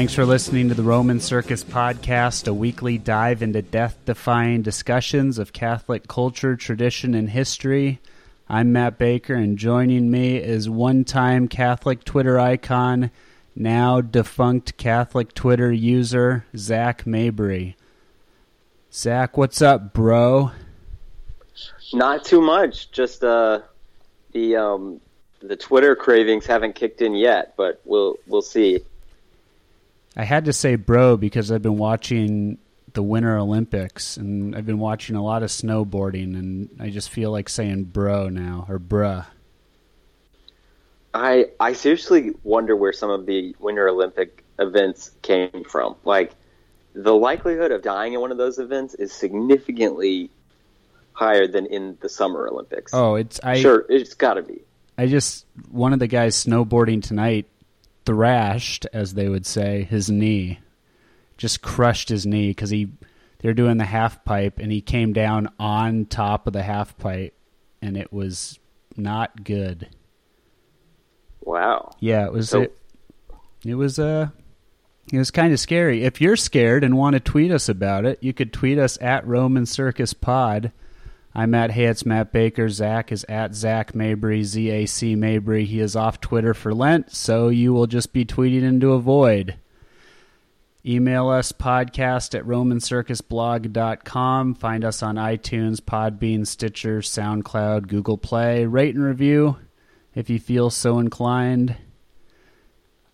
Thanks for listening to the Roman Circus Podcast, a weekly dive into death defying discussions of Catholic culture, tradition, and history. I'm Matt Baker, and joining me is one time Catholic Twitter icon, now defunct Catholic Twitter user, Zach Mabry. Zach, what's up, bro? Not too much. Just uh, the um, the Twitter cravings haven't kicked in yet, but we'll we'll see. I had to say bro because I've been watching the Winter Olympics and I've been watching a lot of snowboarding and I just feel like saying bro now or bruh. I I seriously wonder where some of the Winter Olympic events came from. Like the likelihood of dying in one of those events is significantly higher than in the Summer Olympics. Oh, it's I sure it's got to be. I just one of the guys snowboarding tonight thrashed, as they would say, his knee. Just crushed his knee because he they're doing the half pipe and he came down on top of the half pipe and it was not good. Wow. Yeah, it was so, it, it was uh it was kind of scary. If you're scared and want to tweet us about it, you could tweet us at Roman Circus Pod. I'm at Hey, it's Matt Baker. Zach is at Zach Mabry, Z A C Mabry. He is off Twitter for Lent, so you will just be tweeting into a void. Email us podcast at romancircusblog.com. Find us on iTunes, Podbean, Stitcher, SoundCloud, Google Play. Rate and review if you feel so inclined.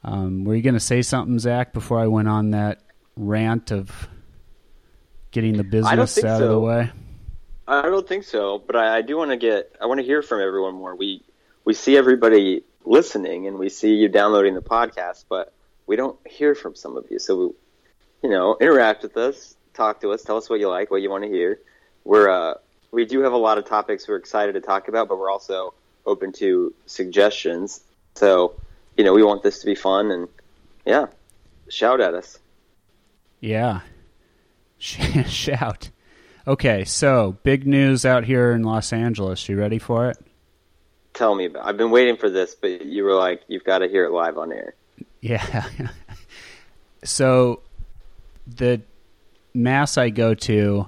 Um, were you going to say something, Zach, before I went on that rant of getting the business out so. of the way? I don't think so, but I, I do want to get. I want to hear from everyone more. We we see everybody listening, and we see you downloading the podcast, but we don't hear from some of you. So, we, you know, interact with us, talk to us, tell us what you like, what you want to hear. We're uh, we do have a lot of topics we're excited to talk about, but we're also open to suggestions. So, you know, we want this to be fun, and yeah, shout at us. Yeah, shout. Okay, so big news out here in Los Angeles. You ready for it? Tell me about. I've been waiting for this, but you were like, you've got to hear it live on air. Yeah. so the mass I go to,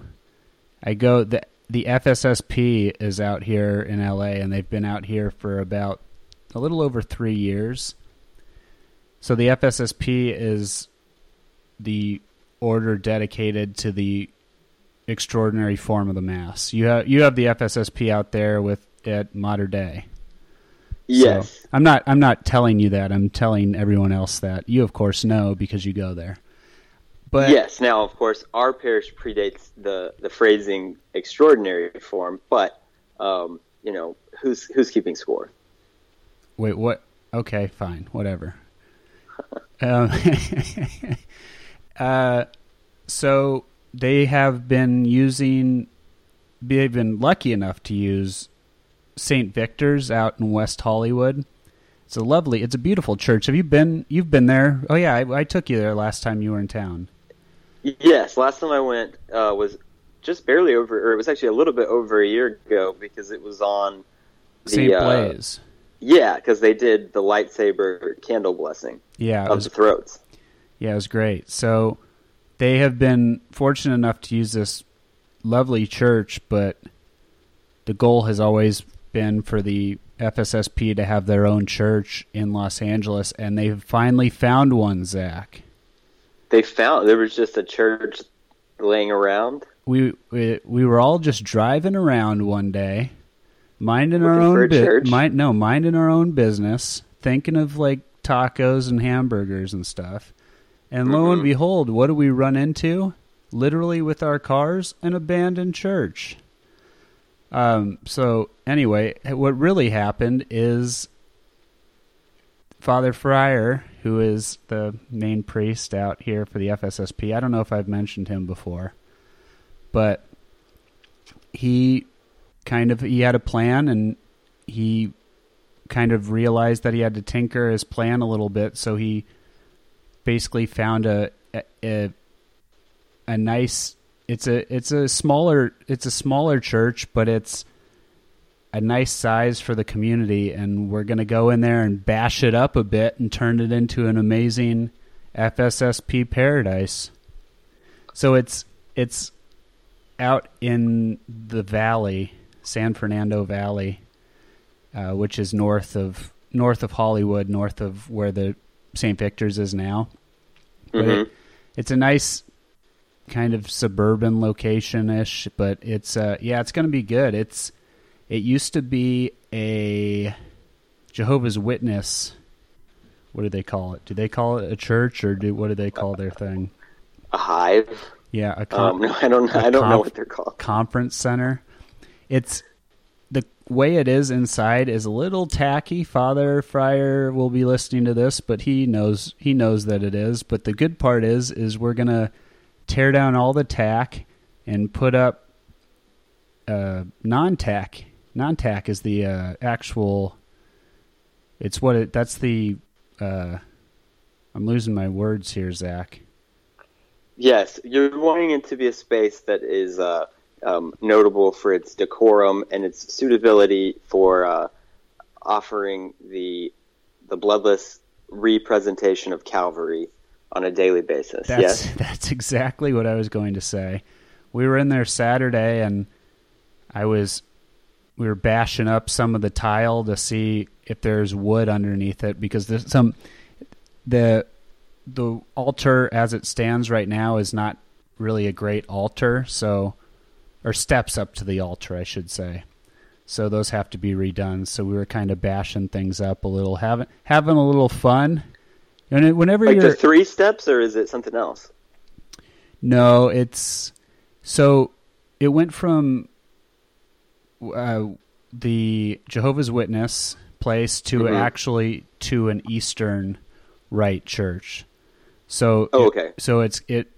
I go the the FSSP is out here in LA, and they've been out here for about a little over three years. So the FSSP is the order dedicated to the extraordinary form of the mass. You have you have the FSSP out there with at modern day. Yes. So I'm not I'm not telling you that. I'm telling everyone else that. You of course know because you go there. But Yes, now of course our parish predates the the phrasing extraordinary form, but um, you know, who's who's keeping score? Wait, what? Okay, fine, whatever. um, uh, so they have been using, they've been lucky enough to use St. Victor's out in West Hollywood. It's a lovely, it's a beautiful church. Have you been? You've been there? Oh yeah, I, I took you there last time you were in town. Yes, last time I went uh, was just barely over, or it was actually a little bit over a year ago because it was on St. Uh, Yeah, because they did the lightsaber candle blessing. Yeah, of was, the throats. Yeah, it was great. So they have been fortunate enough to use this lovely church, but the goal has always been for the FSSP to have their own church in Los Angeles, and they've finally found one, Zach. They found there was just a church laying around. We we, we were all just driving around one day, minding Looking our own business. Mind, no, minding our own business, thinking of like tacos and hamburgers and stuff. And lo mm-hmm. and behold, what do we run into? Literally with our cars, an abandoned church. Um, so anyway, what really happened is Father Fryer, who is the main priest out here for the FSSP. I don't know if I've mentioned him before, but he kind of he had a plan and he kind of realized that he had to tinker his plan a little bit, so he basically found a a, a nice it's a it's a smaller it's a smaller church, but it's a nice size for the community and we're going to go in there and bash it up a bit and turn it into an amazing FSSP Paradise. So it's it's out in the valley, San Fernando Valley, uh, which is north of north of Hollywood, north of where the St. Victor's is now. Mm-hmm. It, it's a nice kind of suburban location ish, but it's uh yeah, it's gonna be good. It's it used to be a Jehovah's Witness. What do they call it? Do they call it a church or do what do they call their thing? A hive. Yeah, a com- um, no, I don't. I don't conf- know what they're called. Conference center. It's way it is inside is a little tacky. Father Fryer will be listening to this, but he knows he knows that it is. But the good part is is we're gonna tear down all the tack and put up uh, non-tack. Non-tack is the uh, actual. It's what it. That's the. Uh, I'm losing my words here, Zach. Yes, you're wanting it to be a space that is uh, um, notable for its decorum and its suitability for uh, offering the the bloodless representation of Calvary on a daily basis. That's, yes, that's exactly what I was going to say. We were in there Saturday, and I was we were bashing up some of the tile to see if there's wood underneath it because there's some the the altar as it stands right now is not really a great altar, so or steps up to the altar, I should say. So those have to be redone. So we were kind of bashing things up a little, having having a little fun. And whenever like you're the three steps, or is it something else? No, it's so it went from uh, the Jehovah's Witness place to mm-hmm. actually to an Eastern Rite church. So oh, okay. It, so it's it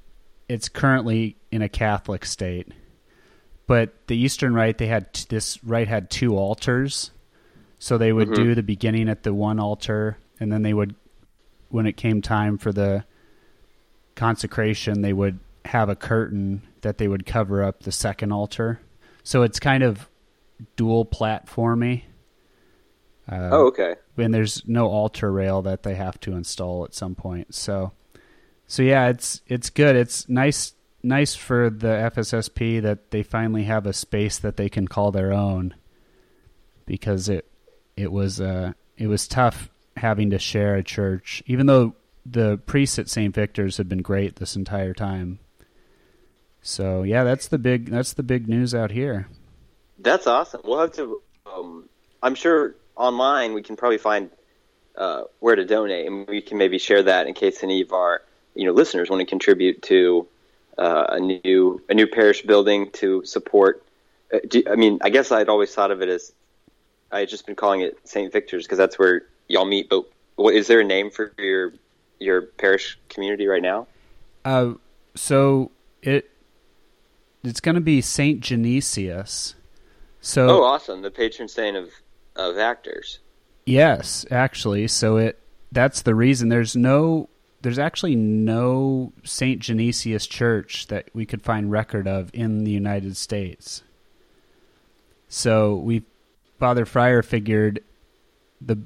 it's currently in a Catholic state, but the Eastern Rite they had t- this rite had two altars, so they would mm-hmm. do the beginning at the one altar, and then they would, when it came time for the consecration, they would have a curtain that they would cover up the second altar. So it's kind of dual platformy. Uh, oh, okay. And there's no altar rail that they have to install at some point. So so yeah, it's it's good. It's nice nice for the FSSP that they finally have a space that they can call their own because it it was uh it was tough having to share a church even though the priests at St. Victor's have been great this entire time. So yeah, that's the big that's the big news out here. That's awesome. We'll have to. Um, I'm sure online we can probably find uh, where to donate, and we can maybe share that in case any of our you know listeners want to contribute to uh, a new a new parish building to support. Uh, do, I mean, I guess I'd always thought of it as I had just been calling it St. Victor's because that's where y'all meet. But what, is there a name for your your parish community right now? Uh, so it it's going to be Saint Genesius. So oh, awesome! The patron saint of of actors. Yes, actually. So it that's the reason. There's no there's actually no St. Genesius church that we could find record of in the United States. So we, Father Fryer figured the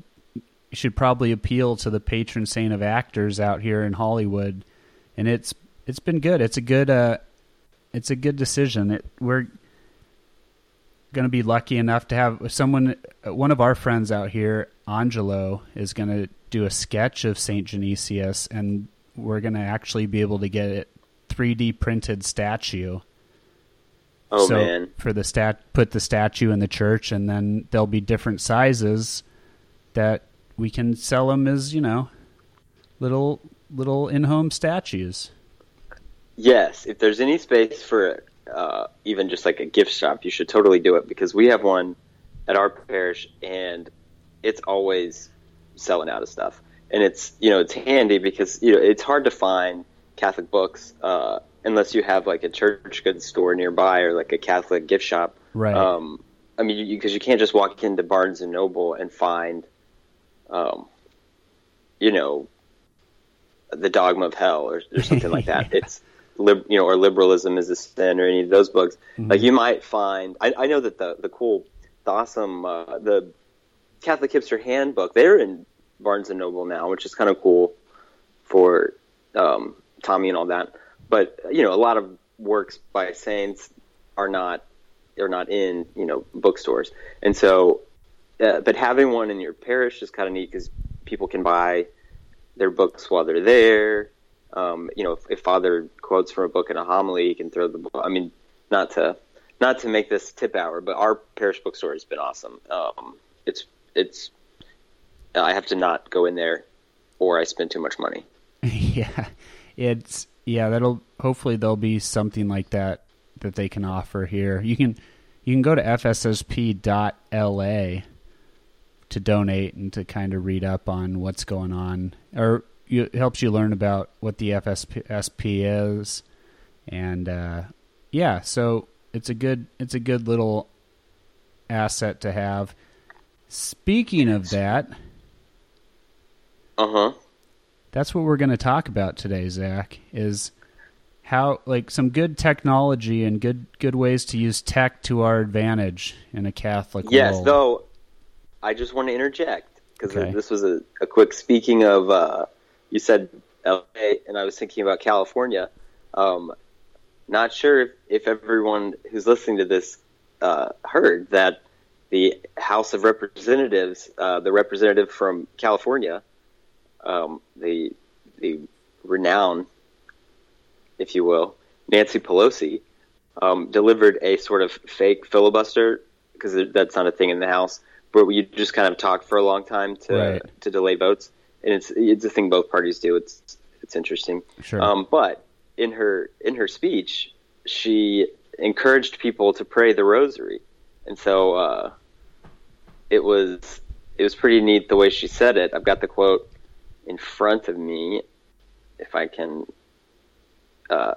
should probably appeal to the patron saint of actors out here in Hollywood, and it's it's been good. It's a good uh, it's a good decision. It, we're going to be lucky enough to have someone, one of our friends out here, Angelo, is going to do a sketch of Saint Genesius, and we're going to actually be able to get it 3D printed statue. Oh so man! For the stat, put the statue in the church, and then there'll be different sizes that we can sell them as you know, little little in-home statues. Yes, if there's any space for uh, even just like a gift shop, you should totally do it because we have one at our parish, and it's always selling out of stuff. And it's you know it's handy because you know it's hard to find Catholic books uh, unless you have like a church goods store nearby or like a Catholic gift shop. Right. Um, I mean, because you, you, can't just walk into Barnes and Noble and find, um, you know, the Dogma of Hell or, or something like that. yeah. It's lib, you know, or liberalism is a sin or any of those books. Mm-hmm. Like you might find. I, I know that the the cool, the awesome, uh, the Catholic Hipster Handbook. They're in Barnes and Noble now, which is kind of cool for um, Tommy and all that. But you know, a lot of works by saints are not are not in you know bookstores, and so uh, but having one in your parish is kind of neat because people can buy their books while they're there. Um, you know, if, if, Father quotes from a book in a homily, he can throw the book. I mean, not to not to make this tip hour, but our parish bookstore has been awesome. Um, it's it's I have to not go in there, or I spend too much money. yeah, it's yeah. That'll hopefully there'll be something like that that they can offer here. You can you can go to fssp.la to donate and to kind of read up on what's going on, or it helps you learn about what the FSP is, and uh, yeah, so it's a good it's a good little asset to have. Speaking of that, uh huh. That's what we're going to talk about today, Zach. Is how like some good technology and good good ways to use tech to our advantage in a Catholic yes, world. Yes, though I just want to interject because okay. this was a, a, quick speaking of uh, you said LA and I was thinking about California. Um, not sure if, if everyone who's listening to this uh, heard that the House of Representatives, uh, the representative from California, um, the the renowned if you will, Nancy Pelosi, um, delivered a sort of fake filibuster because that's not a thing in the House, where you just kind of talk for a long time to right. to delay votes, and it's it's a thing both parties do. It's it's interesting. Sure. Um, but in her in her speech, she encouraged people to pray the Rosary, and so uh, it was it was pretty neat the way she said it. I've got the quote in front of me, if I can uh,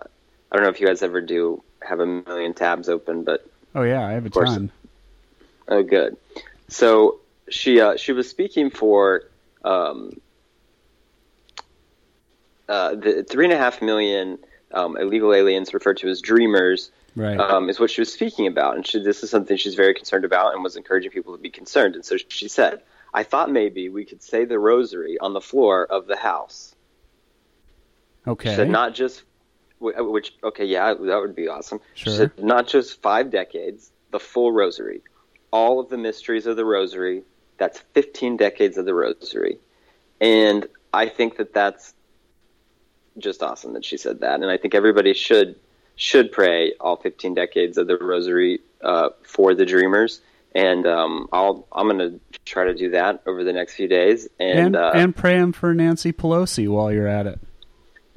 I don't know if you guys ever do have a million tabs open, but oh yeah, I have a course, ton. Oh, good. So she uh, she was speaking for um, uh, the three and a half million um, illegal aliens referred to as dreamers. Right. Um, is what she was speaking about, and she, this is something she's very concerned about, and was encouraging people to be concerned. And so she said, "I thought maybe we could say the Rosary on the floor of the House." Okay. She said, not just uh, which okay, yeah, that would be awesome. Sure. not just five decades, the full rosary, all of the mysteries of the rosary. That's 15 decades of the rosary, and I think that that's just awesome that she said that, and I think everybody should should pray all 15 decades of the rosary uh, for the dreamers. And um, I'll I'm going to try to do that over the next few days, and and, uh, and pray him for Nancy Pelosi while you're at it.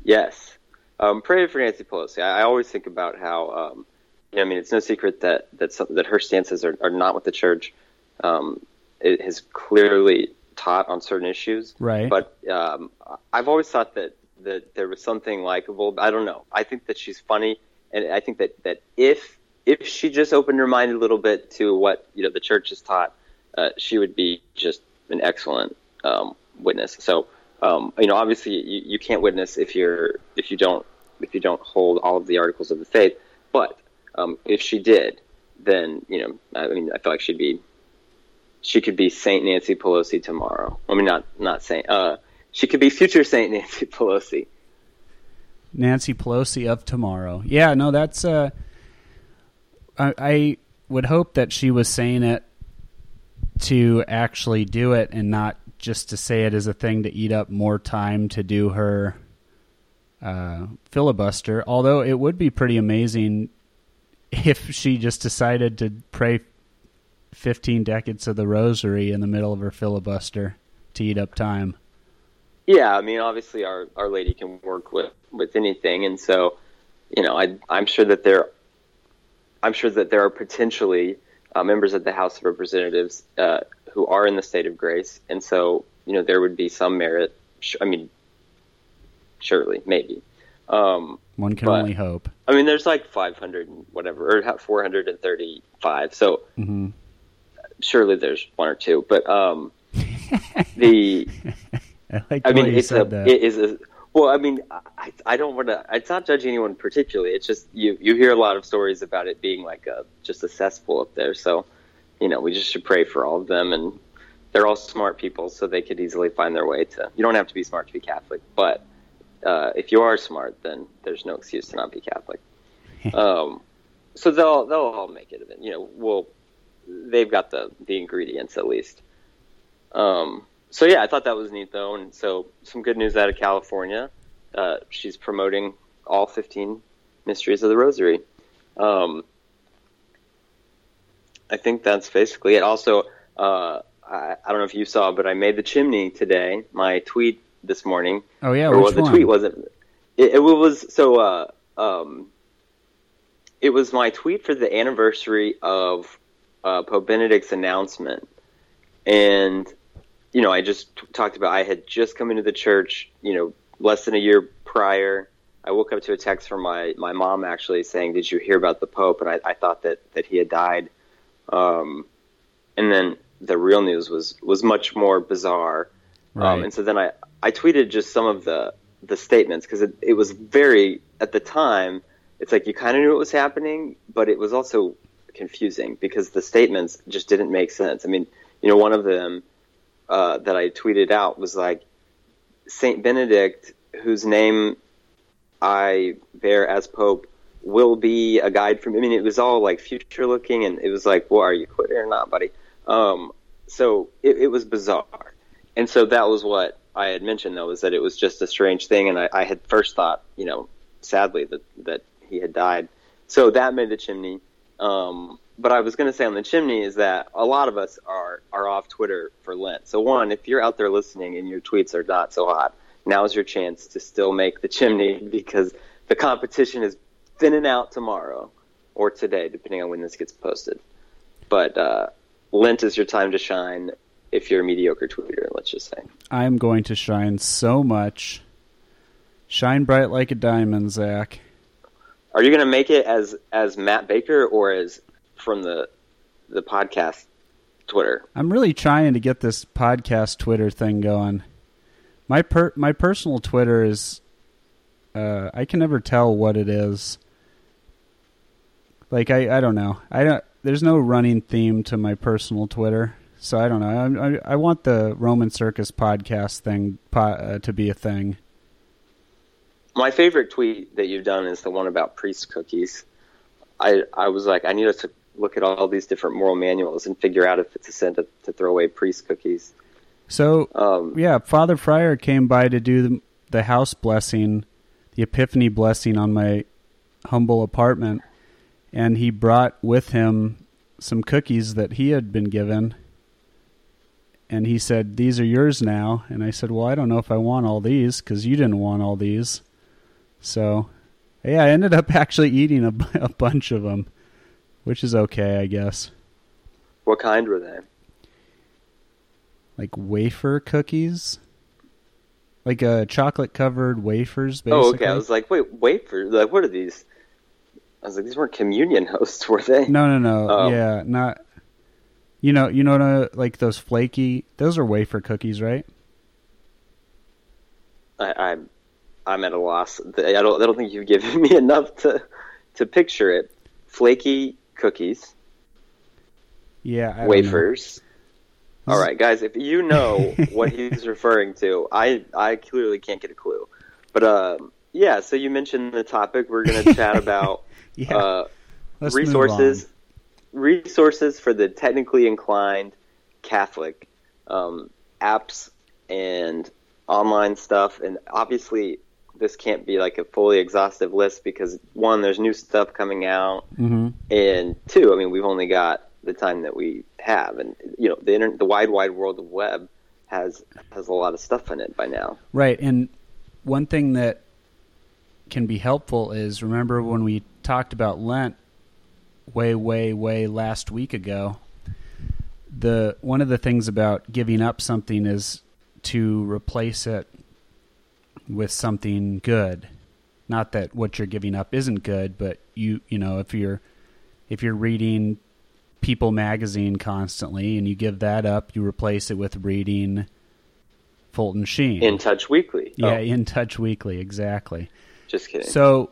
Yes, um, pray for Nancy Pelosi. I, I always think about how, um, you know, I mean, it's no secret that that some, that her stances are, are not what the church um, it has clearly taught on certain issues. Right. But um, I've always thought that that there was something likable. I don't know. I think that she's funny, and I think that that if if she just opened her mind a little bit to what you know the church has taught, uh, she would be just an excellent um, witness. So um, you know, obviously you, you can't witness if you're if you don't if you don't hold all of the articles of the faith. But um, if she did, then you know, I mean, I feel like she'd be she could be Saint Nancy Pelosi tomorrow. I mean, not not Saint. Uh, she could be future Saint Nancy Pelosi. Nancy Pelosi of tomorrow. Yeah, no, that's. Uh, I, I would hope that she was saying it to actually do it and not just to say it as a thing to eat up more time to do her uh, filibuster. Although it would be pretty amazing if she just decided to pray 15 decades of the rosary in the middle of her filibuster to eat up time. Yeah, I mean, obviously, our Our Lady can work with with anything, and so, you know, I, I'm sure that there, I'm sure that there are potentially uh, members of the House of Representatives uh, who are in the state of grace, and so you know there would be some merit. I mean, surely, maybe. Um, One can but, only hope. I mean, there's like 500 and whatever, or 435. So mm-hmm. surely there's one or two. But um, the I, like I mean, it's a that. it is a well. I mean, I, I don't want to. It's not judging anyone particularly. It's just you you hear a lot of stories about it being like a just a cesspool up there. So you know, we just should pray for all of them and they're all smart people, so they could easily find their way to. You don't have to be smart to be Catholic, but uh, if you are smart, then there's no excuse to not be Catholic. um, so they'll they'll all make it. You know, well, they've got the the ingredients at least. Um, so yeah, I thought that was neat though, and so some good news out of California. Uh, she's promoting all 15 mysteries of the Rosary. Um, I think that's basically it. Also, uh, I, I, don't know if you saw, but I made the chimney today. My tweet this morning. Oh yeah, or which the one? tweet wasn't. It, it was so. Uh, um, it was my tweet for the anniversary of uh, Pope Benedict's announcement, and you know, I just t- talked about I had just come into the church, you know, less than a year prior. I woke up to a text from my, my mom actually saying, "Did you hear about the Pope?" And I, I thought that, that he had died. Um, and then the real news was was much more bizarre. Um, right. Um, and so then I, I tweeted just some of the the statements because it, it was very at the time. It's like you kind of knew what was happening, but it was also confusing because the statements just didn't make sense. I mean, you know, one of them uh, that I tweeted out was like Saint Benedict, whose name I bear as Pope, will be a guide for me. I mean, it was all like future looking, and it was like, well, are you quitting or not, buddy? Um, so it, it, was bizarre, and so that was what I had mentioned though, was that it was just a strange thing, and I, I had first thought, you know, sadly that that he had died. So that made the chimney. Um, but I was going to say on the chimney is that a lot of us are are off Twitter for Lent. So one, if you're out there listening and your tweets are not so hot, now's your chance to still make the chimney because the competition is thinning out tomorrow or today, depending on when this gets posted. But uh, Lent is your time to shine if you're a mediocre tweeter. Let's just say I'm going to shine so much. Shine bright like a diamond, Zach. Are you going to make it as as Matt Baker or as from the the podcast Twitter. I'm really trying to get this podcast Twitter thing going. My per my personal Twitter is uh, I can never tell what it is. Like I, I don't know. I don't. There's no running theme to my personal Twitter, so I don't know. I, I, I want the Roman Circus podcast thing po- uh, to be a thing. My favorite tweet that you've done is the one about priest cookies. I I was like, I need us to look at all these different moral manuals and figure out if it's a sin to, to throw away priest cookies. So, um, yeah, Father Fryer came by to do the, the house blessing, the Epiphany blessing on my humble apartment, and he brought with him some cookies that he had been given. And he said, These are yours now. And I said, Well, I don't know if I want all these because you didn't want all these. So, yeah, I ended up actually eating a, a bunch of them which is okay, I guess. What kind were they? Like wafer cookies, like a uh, chocolate covered wafers. Basically. Oh, okay. I was like, wait, wafers? Like, what are these? I was like, these weren't communion hosts, were they? No, no, no. Um, yeah, not. You know, you know, uh, like those flaky. Those are wafer cookies, right? I, I'm, I'm at a loss. I don't, I don't think you've given me enough to, to picture it. Flaky cookies. Yeah, wafers. All right, guys, if you know what he's referring to, I I clearly can't get a clue. But uh, yeah, so you mentioned the topic we're going to chat about yeah. uh, resources resources for the technically inclined Catholic um, apps and online stuff, and obviously this can't be like a fully exhaustive list because one, there's new stuff coming out, mm-hmm. and two, I mean, we've only got the time that we have, and you know, the internet, the wide, wide world of web has has a lot of stuff in it by now. Right, and one thing that can be helpful is remember when we talked about Lent way, way, way last week ago. The one of the things about giving up something is to replace it with something good. Not that what you're giving up isn't good, but you you know if you're if you're reading People magazine constantly and you give that up, you replace it with reading Fulton Sheen. In Touch Weekly. Yeah, oh. In Touch Weekly, exactly. Just kidding. So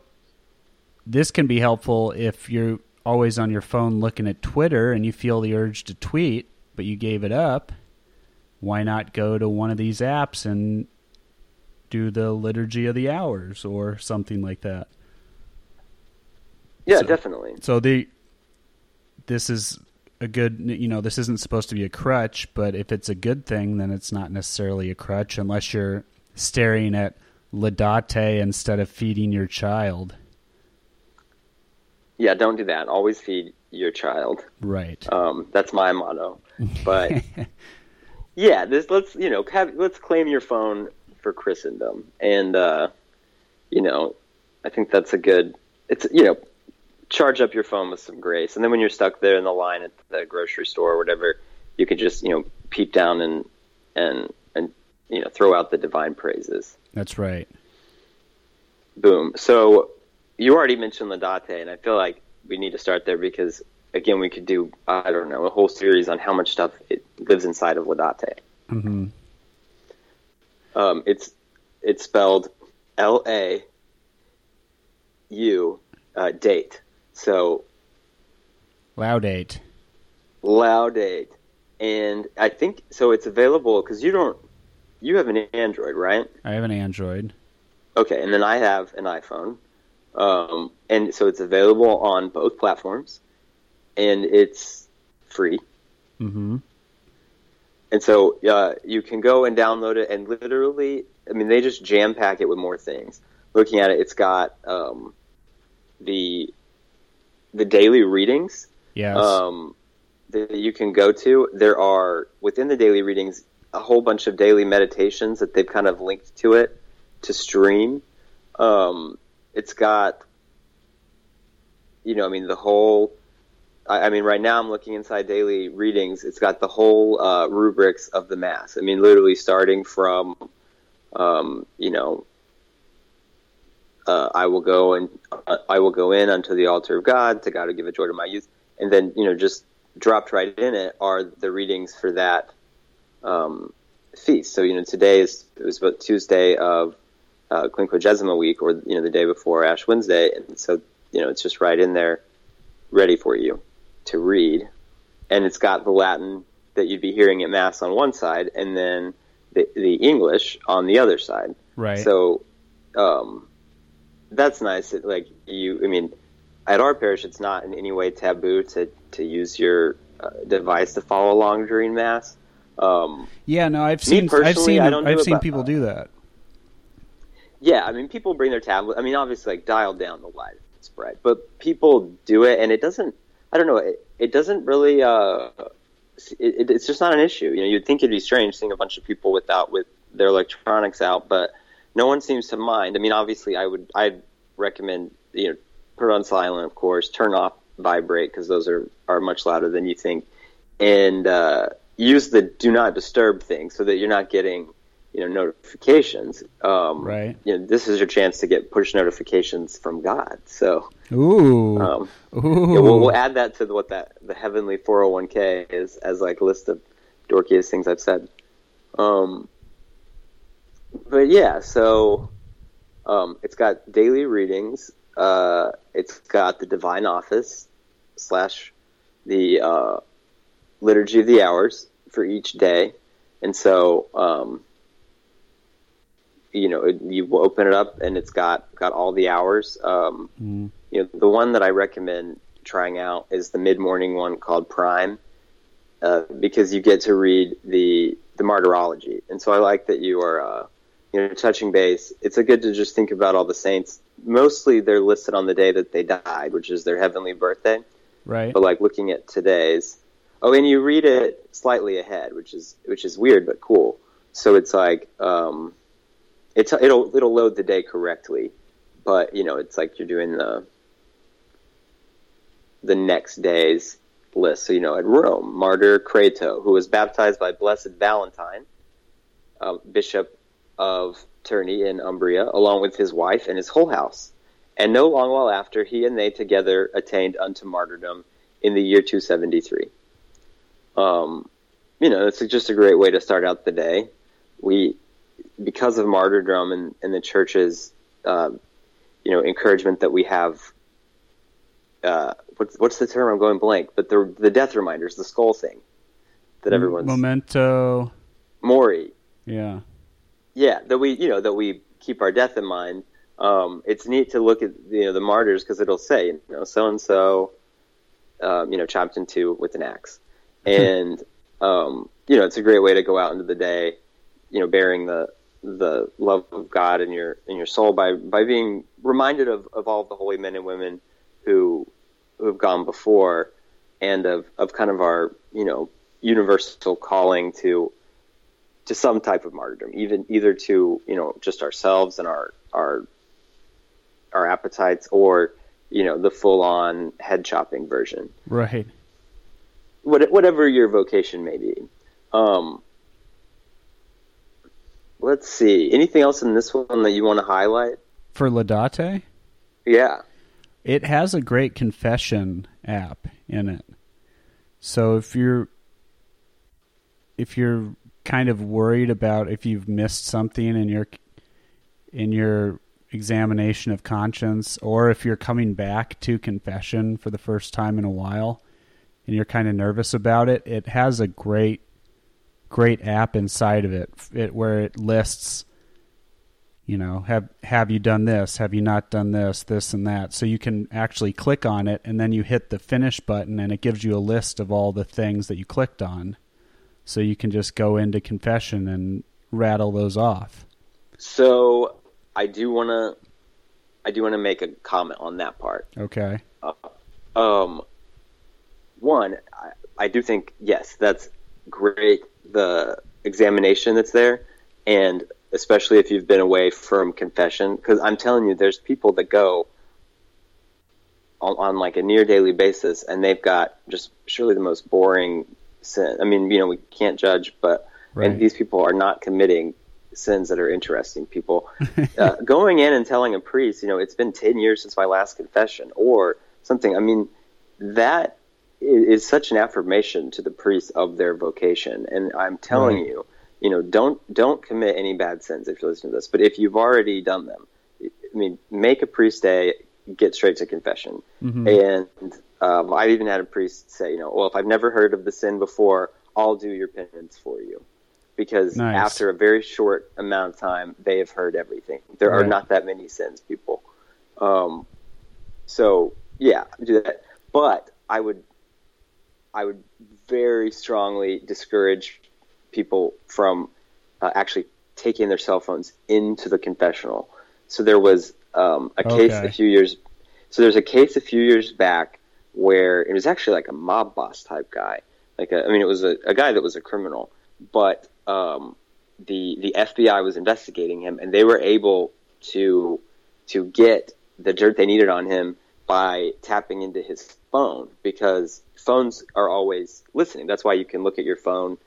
this can be helpful if you're always on your phone looking at Twitter and you feel the urge to tweet, but you gave it up. Why not go to one of these apps and do the liturgy of the hours or something like that. Yeah, so, definitely. So the this is a good you know this isn't supposed to be a crutch, but if it's a good thing, then it's not necessarily a crutch unless you're staring at Laudate instead of feeding your child. Yeah, don't do that. Always feed your child. Right. Um, that's my motto. But yeah, this let's you know have, let's claim your phone for Christendom, and uh, you know, I think that's a good. It's you know, charge up your phone with some grace, and then when you're stuck there in the line at the grocery store or whatever, you can just you know peep down and and and you know throw out the divine praises. That's right. Boom. So you already mentioned Laudate, and I feel like we need to start there because again, we could do I don't know a whole series on how much stuff it lives inside of Laudate. Mm-hmm. Um, it's it's spelled L A U uh, date. So Laudate. Laudate, and I think so. It's available because you don't. You have an Android, right? I have an Android. Okay, and then I have an iPhone, um, and so it's available on both platforms and it's free. Mm-hmm. And so uh, you can go and download it, and literally, I mean, they just jam pack it with more things. Looking at it, it's got um, the the daily readings. Yes. Um, that you can go to. There are within the daily readings a whole bunch of daily meditations that they've kind of linked to it to stream. Um, it's got, you know, I mean, the whole I, I mean, right now I'm looking inside daily readings. It's got the whole uh, rubrics of the mass. I mean, literally starting from, um, you know, uh, I will go and uh, I will go in unto the altar of God to God to give a joy to my youth, and then you know just dropped right in it are the readings for that um, feast. So you know today is it was about Tuesday of uh, Quinquagesima week, or you know the day before Ash Wednesday, and so you know it's just right in there, ready for you to read, and it's got the Latin that you'd be hearing at Mass on one side, and then the, the English on the other side. Right. So, um, that's nice. It, like you, I mean, at our parish, it's not in any way taboo to to use your uh, device to follow along during Mass. Um, yeah, no, I've seen I've seen I've seen people do that. Yeah, I mean, people bring their tablet. I mean, obviously, like dial down the light spread, but people do it, and it doesn't I don't know. It, it doesn't really. Uh, it, it's just not an issue. You know, you'd think it'd be strange seeing a bunch of people without with their electronics out, but no one seems to mind. I mean, obviously, I would I'd recommend you know put on silent, of course, turn off vibrate because those are are much louder than you think, and uh, use the do not disturb thing so that you're not getting you know notifications. Um, right. You know, this is your chance to get push notifications from God. So Ooh. Um, Ooh. Yeah, we'll, we'll add that to what that the heavenly 401k is as like list of dorkiest things I've said. Um, but yeah, so um, it's got daily readings. Uh, it's got the divine office slash the uh, liturgy of the hours for each day, and so um, you know you open it up and it's got got all the hours. Um, mm you know, the one that I recommend trying out is the mid morning one called Prime, uh, because you get to read the the martyrology, and so I like that you are uh, you know touching base. It's a good to just think about all the saints. Mostly they're listed on the day that they died, which is their heavenly birthday. Right. But like looking at today's, oh, and you read it slightly ahead, which is which is weird but cool. So it's like um, it's it'll it'll load the day correctly, but you know it's like you're doing the the next day's list. So, you know, at Rome, Martyr Crato, who was baptized by Blessed Valentine, uh, Bishop of Terni in Umbria, along with his wife and his whole house. And no long while after, he and they together attained unto martyrdom in the year 273. Um, you know, it's just a great way to start out the day. We, because of martyrdom and, and the church's, uh, you know, encouragement that we have uh, what's what's the term? I'm going blank. But the the death reminders, the skull thing that everyone's memento mori. Yeah. yeah, that we you know that we keep our death in mind. Um, it's neat to look at you know the martyrs because it'll say you know so and so, you know chopped in two with an axe, and um, you know it's a great way to go out into the day, you know bearing the the love of God in your in your soul by by being reminded of, of all of the holy men and women who who have gone before and of, of kind of our you know universal calling to to some type of martyrdom, even either to you know just ourselves and our our our appetites, or you know the full on head chopping version. Right. What, whatever your vocation may be. Um, let's see. Anything else in this one that you want to highlight for Laudate? Yeah. It has a great confession app in it. So if you're if you're kind of worried about if you've missed something in your in your examination of conscience or if you're coming back to confession for the first time in a while and you're kind of nervous about it, it has a great great app inside of it, it where it lists you know, have have you done this? Have you not done this? This and that. So you can actually click on it, and then you hit the finish button, and it gives you a list of all the things that you clicked on. So you can just go into confession and rattle those off. So I do want to, I do want to make a comment on that part. Okay. Uh, um, one, I, I do think yes, that's great. The examination that's there, and especially if you've been away from confession. Because I'm telling you, there's people that go on, on, like a near daily basis, and they've got just surely the most boring sin. I mean, you know, we can't judge, but right. and these people are not committing sins that are interesting. People uh, going in and telling a priest, you know, it's been ten years since my last confession, or something. I mean, that is such an affirmation to the priest of their vocation, and I'm telling right. you you know, don't don't commit any bad sins if you listen to this. But if you've already done them, I mean, make a priest day, get straight to confession. Mm-hmm. And um, I've even had a priest say, you know, well, if I've never heard of the sin before, I'll do your penance for you. Because nice. after a very short amount of time, they have heard everything. There right. are not that many sins, people. Um, so yeah, do that. But I would, I would very strongly discourage people from uh, actually taking their cell phones into the confessional. So there was um, a case okay. a few years. So there's a case a few years back where it was actually like a mob boss type guy. Like a, I mean, it was a, a guy that was a criminal, but um, the the FBI was investigating him, and they were able to to get the dirt they needed on him by tapping into his phone because phones are always listening. That's why you can look at your phone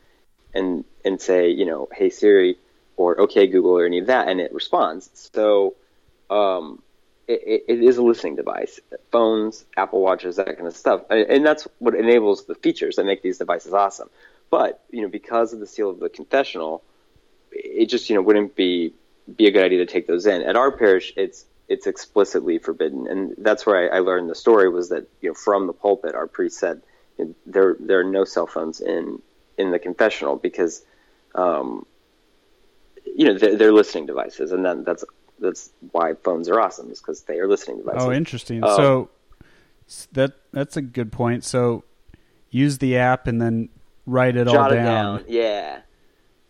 and and say, you know, hey Siri or okay Google or any of that, and it responds. So um, it, it is a listening device. Phones, Apple Watches, that kind of stuff, and that's what enables the features that make these devices awesome. But you know, because of the seal of the confessional, it just you know wouldn't be be a good idea to take those in. At our parish, it's it's explicitly forbidden, and that's where I, I learned the story was that you know from the pulpit, our priest said you know, there there are no cell phones in in the confessional because, um, you know, they're, they're, listening devices, and then that's that's why phones are awesome is because they are listening devices. Oh, interesting. Um, so that that's a good point. So use the app and then write it all down. It down. Yeah.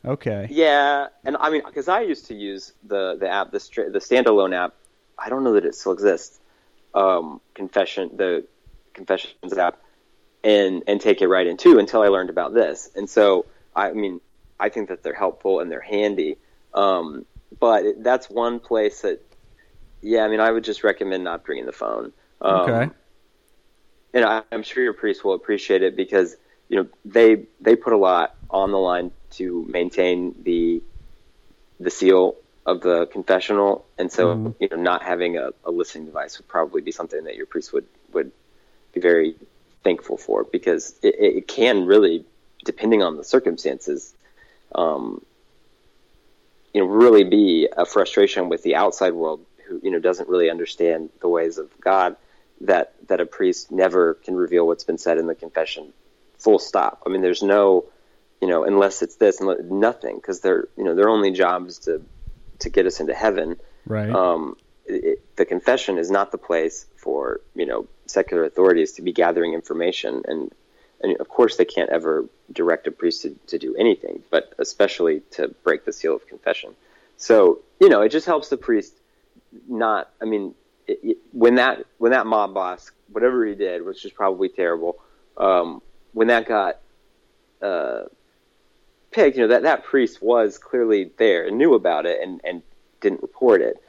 Okay. Yeah, and I mean, because I used to use the the app, the the standalone app. I don't know that it still exists. Um, confession, the confessions app and and take it right into until I learned about this. And so I mean I think that they're helpful and they're handy. Um, but it, that's one place that yeah, I mean I would just recommend not bringing the phone. Um, okay. And I, I'm sure your priest will appreciate it because you know they they put a lot on the line to maintain the the seal of the confessional, and so mm. you know not having a, a listening device would probably be something that your priest would would be very thankful for because it, it can really, depending on the circumstances, um, you know, really be a frustration with the outside world who you know doesn't really understand the ways of God. That that a priest never can reveal what's been said in the confession. Full stop. I mean, there's no you know, unless it's this, and nothing, because their you know their only job is to to get us into heaven. Right. Um, it, the confession is not the place for you know secular authorities to be gathering information, and and of course they can't ever direct a priest to, to do anything, but especially to break the seal of confession. So you know, it just helps the priest not. I mean, it, it, when that when that mob boss, whatever he did, which is probably terrible, um, when that got uh, picked, you know that that priest was clearly there and knew about it and and didn't report it,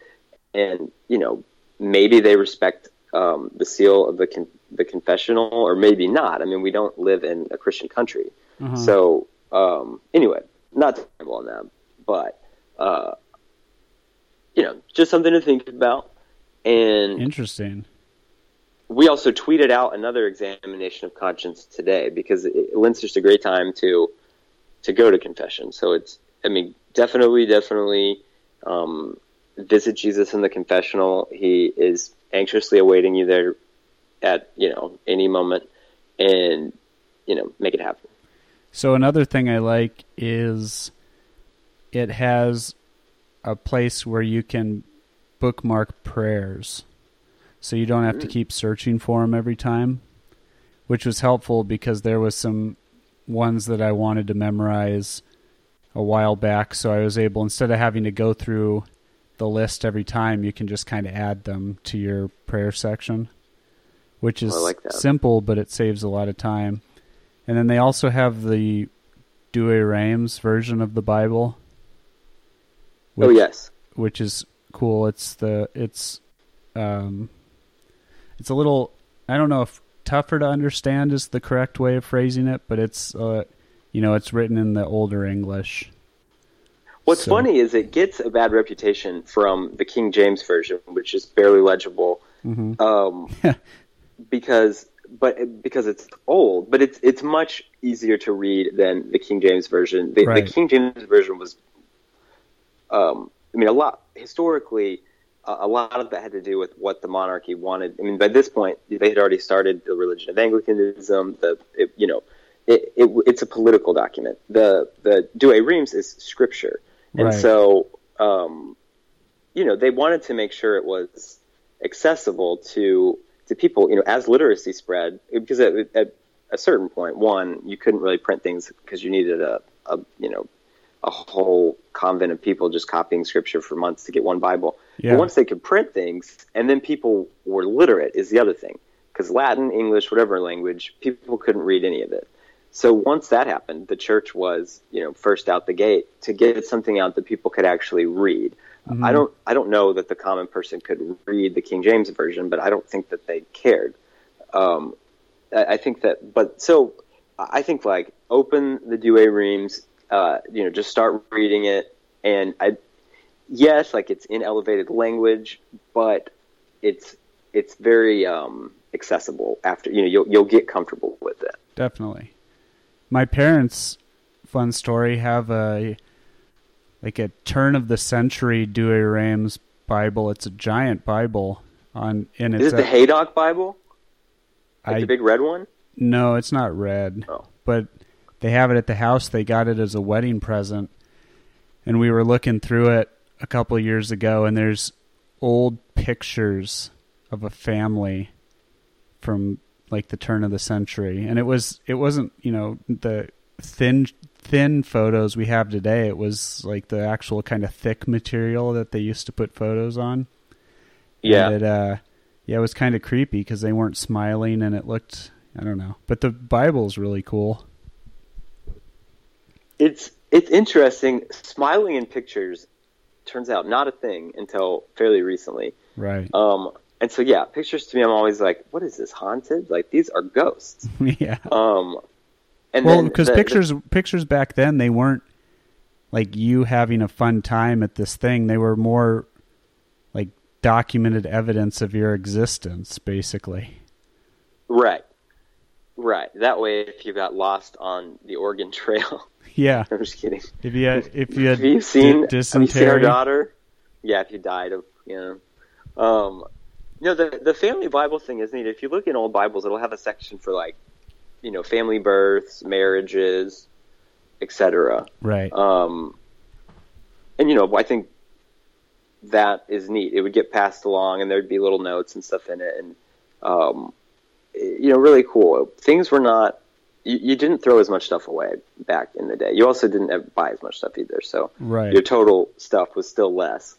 and you know maybe they respect um, the seal of the con- the confessional or maybe not. I mean, we don't live in a Christian country, uh-huh. so um, anyway, not terrible on them, but uh, you know, just something to think about. And interesting. We also tweeted out another examination of conscience today because it, Lent's just a great time to to go to confession. So it's, I mean, definitely, definitely um, visit Jesus in the confessional. He is anxiously awaiting you there at you know any moment, and you know make it happen. So another thing I like is it has a place where you can bookmark prayers, so you don't have to mm. keep searching for them every time, which was helpful because there was some ones that I wanted to memorize a while back. So I was able, instead of having to go through the list every time, you can just kind of add them to your prayer section, which is like simple, but it saves a lot of time. And then they also have the Douay-Rheims version of the Bible. Oh, which, oh yes, which is cool. It's the it's um, it's a little. I don't know if tougher to understand is the correct way of phrasing it, but it's uh, you know it's written in the older English. What's so. funny is it gets a bad reputation from the King James version, which is barely legible, mm-hmm. um, because but because it's old, but it's it's much easier to read than the King James version. The, right. the King James version was, um, I mean, a lot historically a lot of that had to do with what the monarchy wanted. I mean, by this point, they had already started the religion of Anglicanism. The it, you know, it, it, it's a political document. The the Douay-Rheims is scripture, and right. so um, you know they wanted to make sure it was accessible to to people. You know, as literacy spread, because at, at a certain point, one you couldn't really print things because you needed a, a you know a whole convent of people just copying scripture for months to get one Bible. Yeah. But once they could print things, and then people were literate, is the other thing. Because Latin, English, whatever language, people couldn't read any of it. So once that happened, the church was, you know, first out the gate to get something out that people could actually read. Mm-hmm. I don't, I don't know that the common person could read the King James version, but I don't think that they cared. Um, I, I think that, but so I think like open the Douay-Rheims, uh, you know, just start reading it. And I, yes, like it's in elevated language, but it's it's very um, accessible. After you know, you'll you'll get comfortable with it. Definitely. My parents, fun story, have a like a turn of the century Douay-Rheims Bible. It's a giant Bible on and it's Is it the Haydock Bible? Like I, the big red one? No, it's not red. Oh. But they have it at the house. They got it as a wedding present. And we were looking through it a couple years ago, and there's old pictures of a family from like the turn of the century, and it was it wasn't you know the thin thin photos we have today. It was like the actual kind of thick material that they used to put photos on. Yeah. And it, uh, yeah, it was kind of creepy because they weren't smiling, and it looked I don't know, but the Bible's really cool. It's it's interesting. Smiling in pictures turns out not a thing until fairly recently. Right. Um, and so yeah, pictures to me, I'm always like, what is this haunted? Like these are ghosts. yeah. Um, and well, because pictures the, pictures back then they weren't like you having a fun time at this thing. They were more like documented evidence of your existence, basically. Right. Right. That way, if you got lost on the Oregon Trail, yeah, I'm just kidding. If you had, if you had, have you seen, d- have you seen our daughter? Yeah, if you died of, you know, um, you know, the the family Bible thing is neat. If you look in old Bibles, it'll have a section for like, you know, family births, marriages, etc. Right. Um, and you know, I think that is neat. It would get passed along, and there'd be little notes and stuff in it, and um, you know, really cool. Things were not. You, you, didn't throw as much stuff away back in the day. You also didn't buy as much stuff either, so right. your total stuff was still less.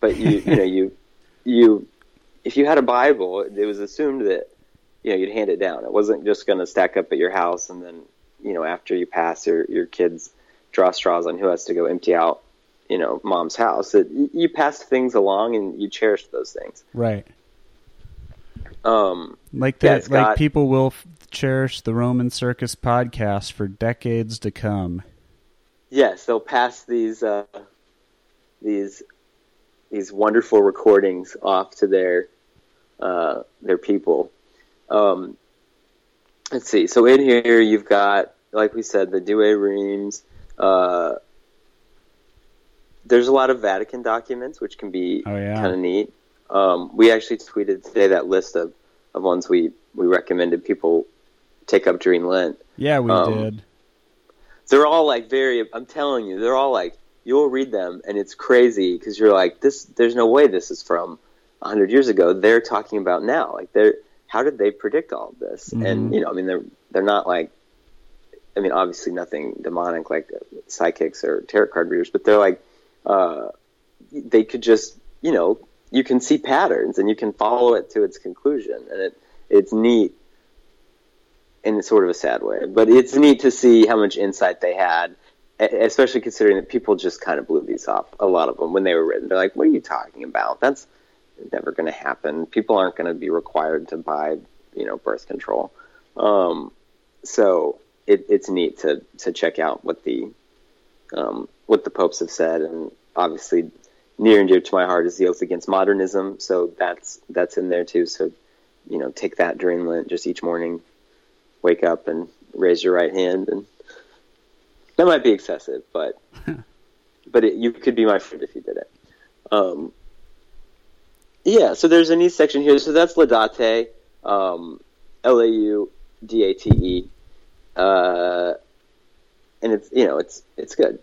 But you, you know, you, you, if you had a Bible, it was assumed that you know you'd hand it down. It wasn't just going to stack up at your house, and then you know after you pass, your your kids draw straws on who has to go empty out you know mom's house. It, you passed things along and you cherished those things. Right. Um, like that, yeah, like got, people will f- cherish the Roman Circus podcast for decades to come. Yes, they'll pass these uh, these these wonderful recordings off to their uh, their people. Um, let's see. So in here you've got, like we said, the Douay-Rheims, uh, there's a lot of Vatican documents, which can be oh, yeah. kind of neat. Um, we actually tweeted today that list of, of ones we, we recommended people take up during Lent. Yeah, we um, did. They're all like very. I'm telling you, they're all like you'll read them and it's crazy because you're like this. There's no way this is from hundred years ago. They're talking about now. Like they're how did they predict all of this? Mm-hmm. And you know, I mean, they're they're not like. I mean, obviously nothing demonic like psychics or tarot card readers, but they're like uh, they could just, you know, you can see patterns and you can follow it to its conclusion, and it it's neat in sort of a sad way, but it's neat to see how much insight they had, especially considering that people just kind of blew these off. A lot of them when they were written, they're like, "What are you talking about? That's never going to happen. People aren't going to be required to buy, you know, birth control." Um, so it, it's neat to to check out what the um, what the popes have said, and obviously near and dear to my heart is the oath against modernism. So that's that's in there too. So you know, take that during Lent. Just each morning, wake up and raise your right hand, and that might be excessive, but but it, you could be my friend if you did it. Um, yeah. So there's a neat section here. So that's Laudate, um, L A U D A T E. Uh, and it's you know it's it's good.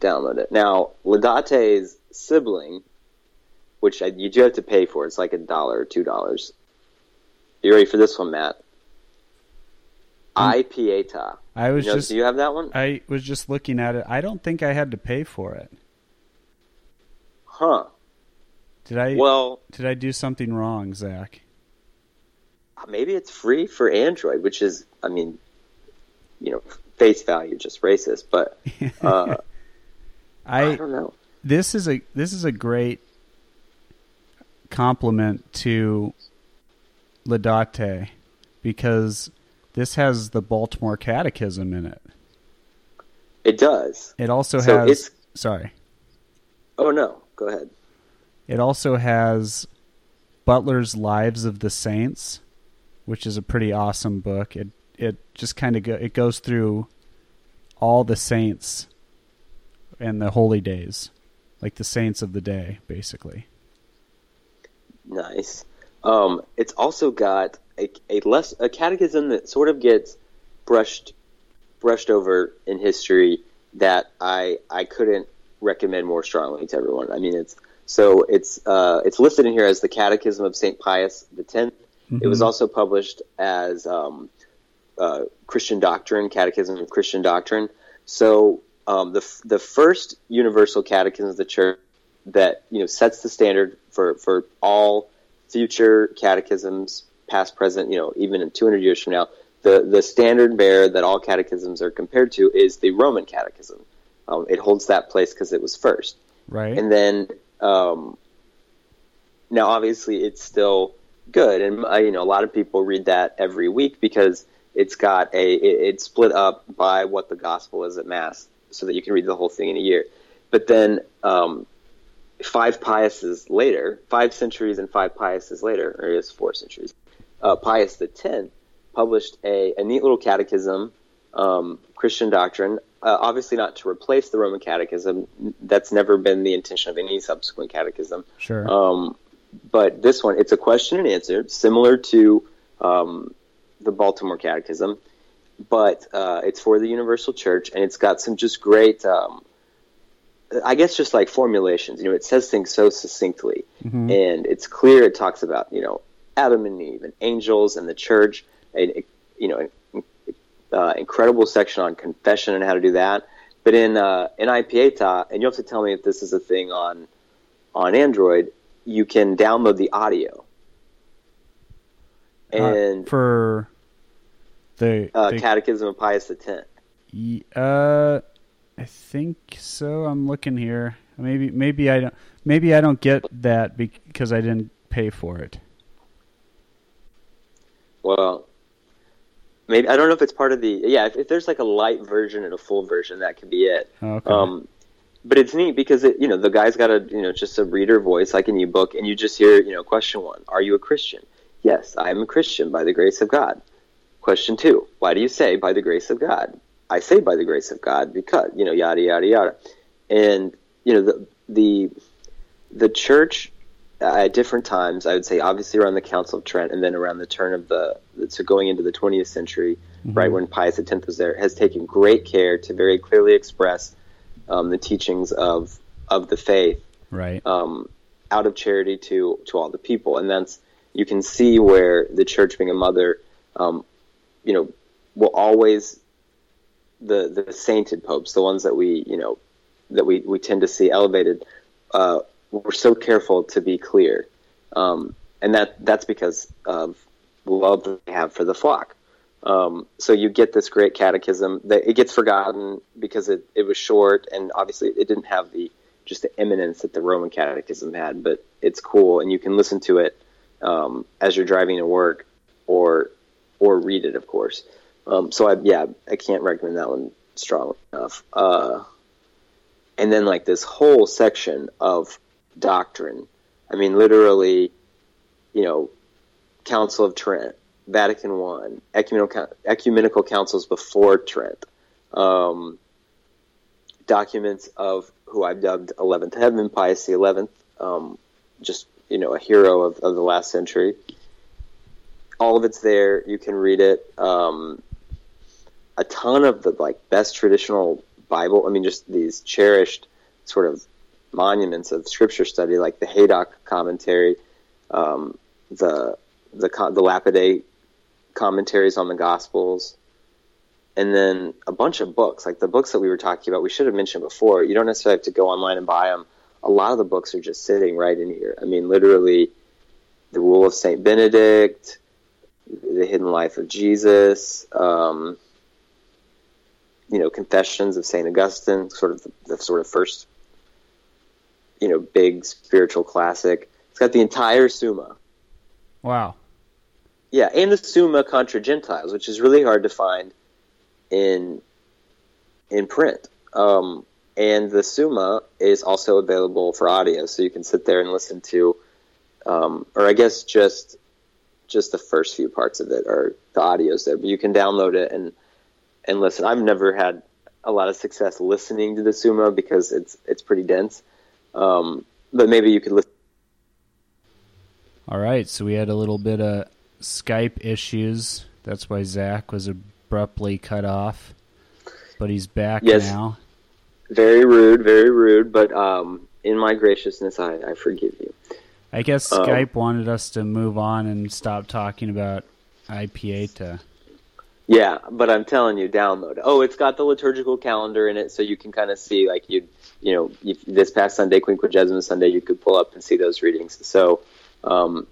Download it now. Laudate's sibling, which I, you do have to pay for, it's like a dollar or two dollars. You ready for this one, Matt? iPieta. I was you know, just. Do you have that one? I was just looking at it. I don't think I had to pay for it. Huh? Did I? Well, did I do something wrong, Zach? Maybe it's free for Android, which is, I mean, you know, face value just racist, but uh, I, I don't know. This is a this is a great compliment to Laudate because this has the Baltimore Catechism in it. It does. It also so has. It's, sorry. Oh no! Go ahead. It also has Butler's Lives of the Saints, which is a pretty awesome book. It it just kind of go, it goes through all the saints and the holy days, like the saints of the day, basically. Nice. Um, it's also got a, a less a catechism that sort of gets brushed brushed over in history that I I couldn't recommend more strongly to everyone. I mean, it's so it's uh, it's listed in here as the Catechism of Saint Pius X. Mm-hmm. It was mm-hmm. also published as um, uh, Christian Doctrine, Catechism of Christian Doctrine. So um, the the first universal catechism of the church that you know sets the standard for for all future catechisms, past, present, you know, even in 200 years from now. The the standard bearer that all catechisms are compared to is the Roman Catechism. Um, it holds that place because it was first. Right. And then um, now, obviously, it's still good, and uh, you know, a lot of people read that every week because it's got a it, it's split up by what the gospel is at mass, so that you can read the whole thing in a year. But then um, five Piuses later, five centuries and five Piuses later, or is four centuries, uh, Pius the Tenth published a, a neat little catechism, um, Christian doctrine. Uh, obviously, not to replace the Roman Catechism. That's never been the intention of any subsequent catechism. Sure. Um, but this one, it's a question and answer, similar to um, the Baltimore Catechism. but uh, it's for the Universal Church, and it's got some just great, um, I guess, just like formulations. You know, it says things so succinctly, mm-hmm. and it's clear. It talks about you know Adam and Eve and angels and the church, and you know, uh, incredible section on confession and how to do that. But in uh, in iPieta, and you have to tell me if this is a thing on on Android, you can download the audio. Uh, and uh, for the, uh, the, Catechism of Pius X. Uh, I think so. I'm looking here. Maybe maybe I don't maybe I don't get that because I didn't pay for it. Well, maybe I don't know if it's part of the yeah. If, if there's like a light version and a full version, that could be it. Okay. Um, but it's neat because it you know the guy's got a you know just a reader voice like an ebook, and you just hear you know question one: Are you a Christian? Yes, I am a Christian by the grace of God. Question two: Why do you say by the grace of God? I say by the grace of God because you know yada yada yada, and you know the the the church at different times, I would say obviously around the Council of Trent and then around the turn of the, so going into the 20th century, mm-hmm. right when Pius X was there, has taken great care to very clearly express um, the teachings of of the faith, right? Um, out of charity to to all the people, and that's you can see where the church, being a mother, um, you know, will always the the sainted popes, the ones that we you know that we we tend to see elevated. Uh, we're so careful to be clear, um, and that that's because of love we have for the flock. Um, so you get this great catechism that it gets forgotten because it, it was short and obviously it didn't have the just the eminence that the Roman catechism had, but it's cool and you can listen to it um, as you're driving to work or or read it, of course. Um, so I yeah I can't recommend that one strongly enough. Uh, and then like this whole section of doctrine. I mean, literally, you know, Council of Trent, Vatican One, ecumenical, ecumenical councils before Trent, um, documents of who I've dubbed Eleventh Heaven, Pius the Eleventh, um, just you know, a hero of, of, the last century. All of it's there. You can read it. Um, a ton of the like best traditional Bible. I mean, just these cherished sort of monuments of scripture study, like the Haydock commentary, um, the the the Lapide commentaries on the Gospels, and then a bunch of books, like the books that we were talking about. We should have mentioned before. You don't necessarily have to go online and buy them. A lot of the books are just sitting right in here. I mean, literally, the Rule of Saint Benedict, the Hidden Life of Jesus. Um, you know, Confessions of Saint Augustine, sort of the, the sort of first you know, big spiritual classic. It's got the entire Summa. Wow. Yeah, and the Summa contra Gentiles, which is really hard to find in in print. Um, and the Summa is also available for audio, so you can sit there and listen to, um, or I guess just just the first few parts of it are the audios there, but you can download it and and listen. I've never had a lot of success listening to the Summa because it's it's pretty dense. Um, but maybe you could listen. All right, so we had a little bit of Skype issues. That's why Zach was abruptly cut off, but he's back yes. now. Very rude, very rude. But um, in my graciousness, I, I forgive you. I guess um, Skype wanted us to move on and stop talking about iPieta. Yeah, but I'm telling you, download. Oh, it's got the liturgical calendar in it, so you can kind of see like you, you know, if this past Sunday, Quinquagesima Sunday, you could pull up and see those readings. So um,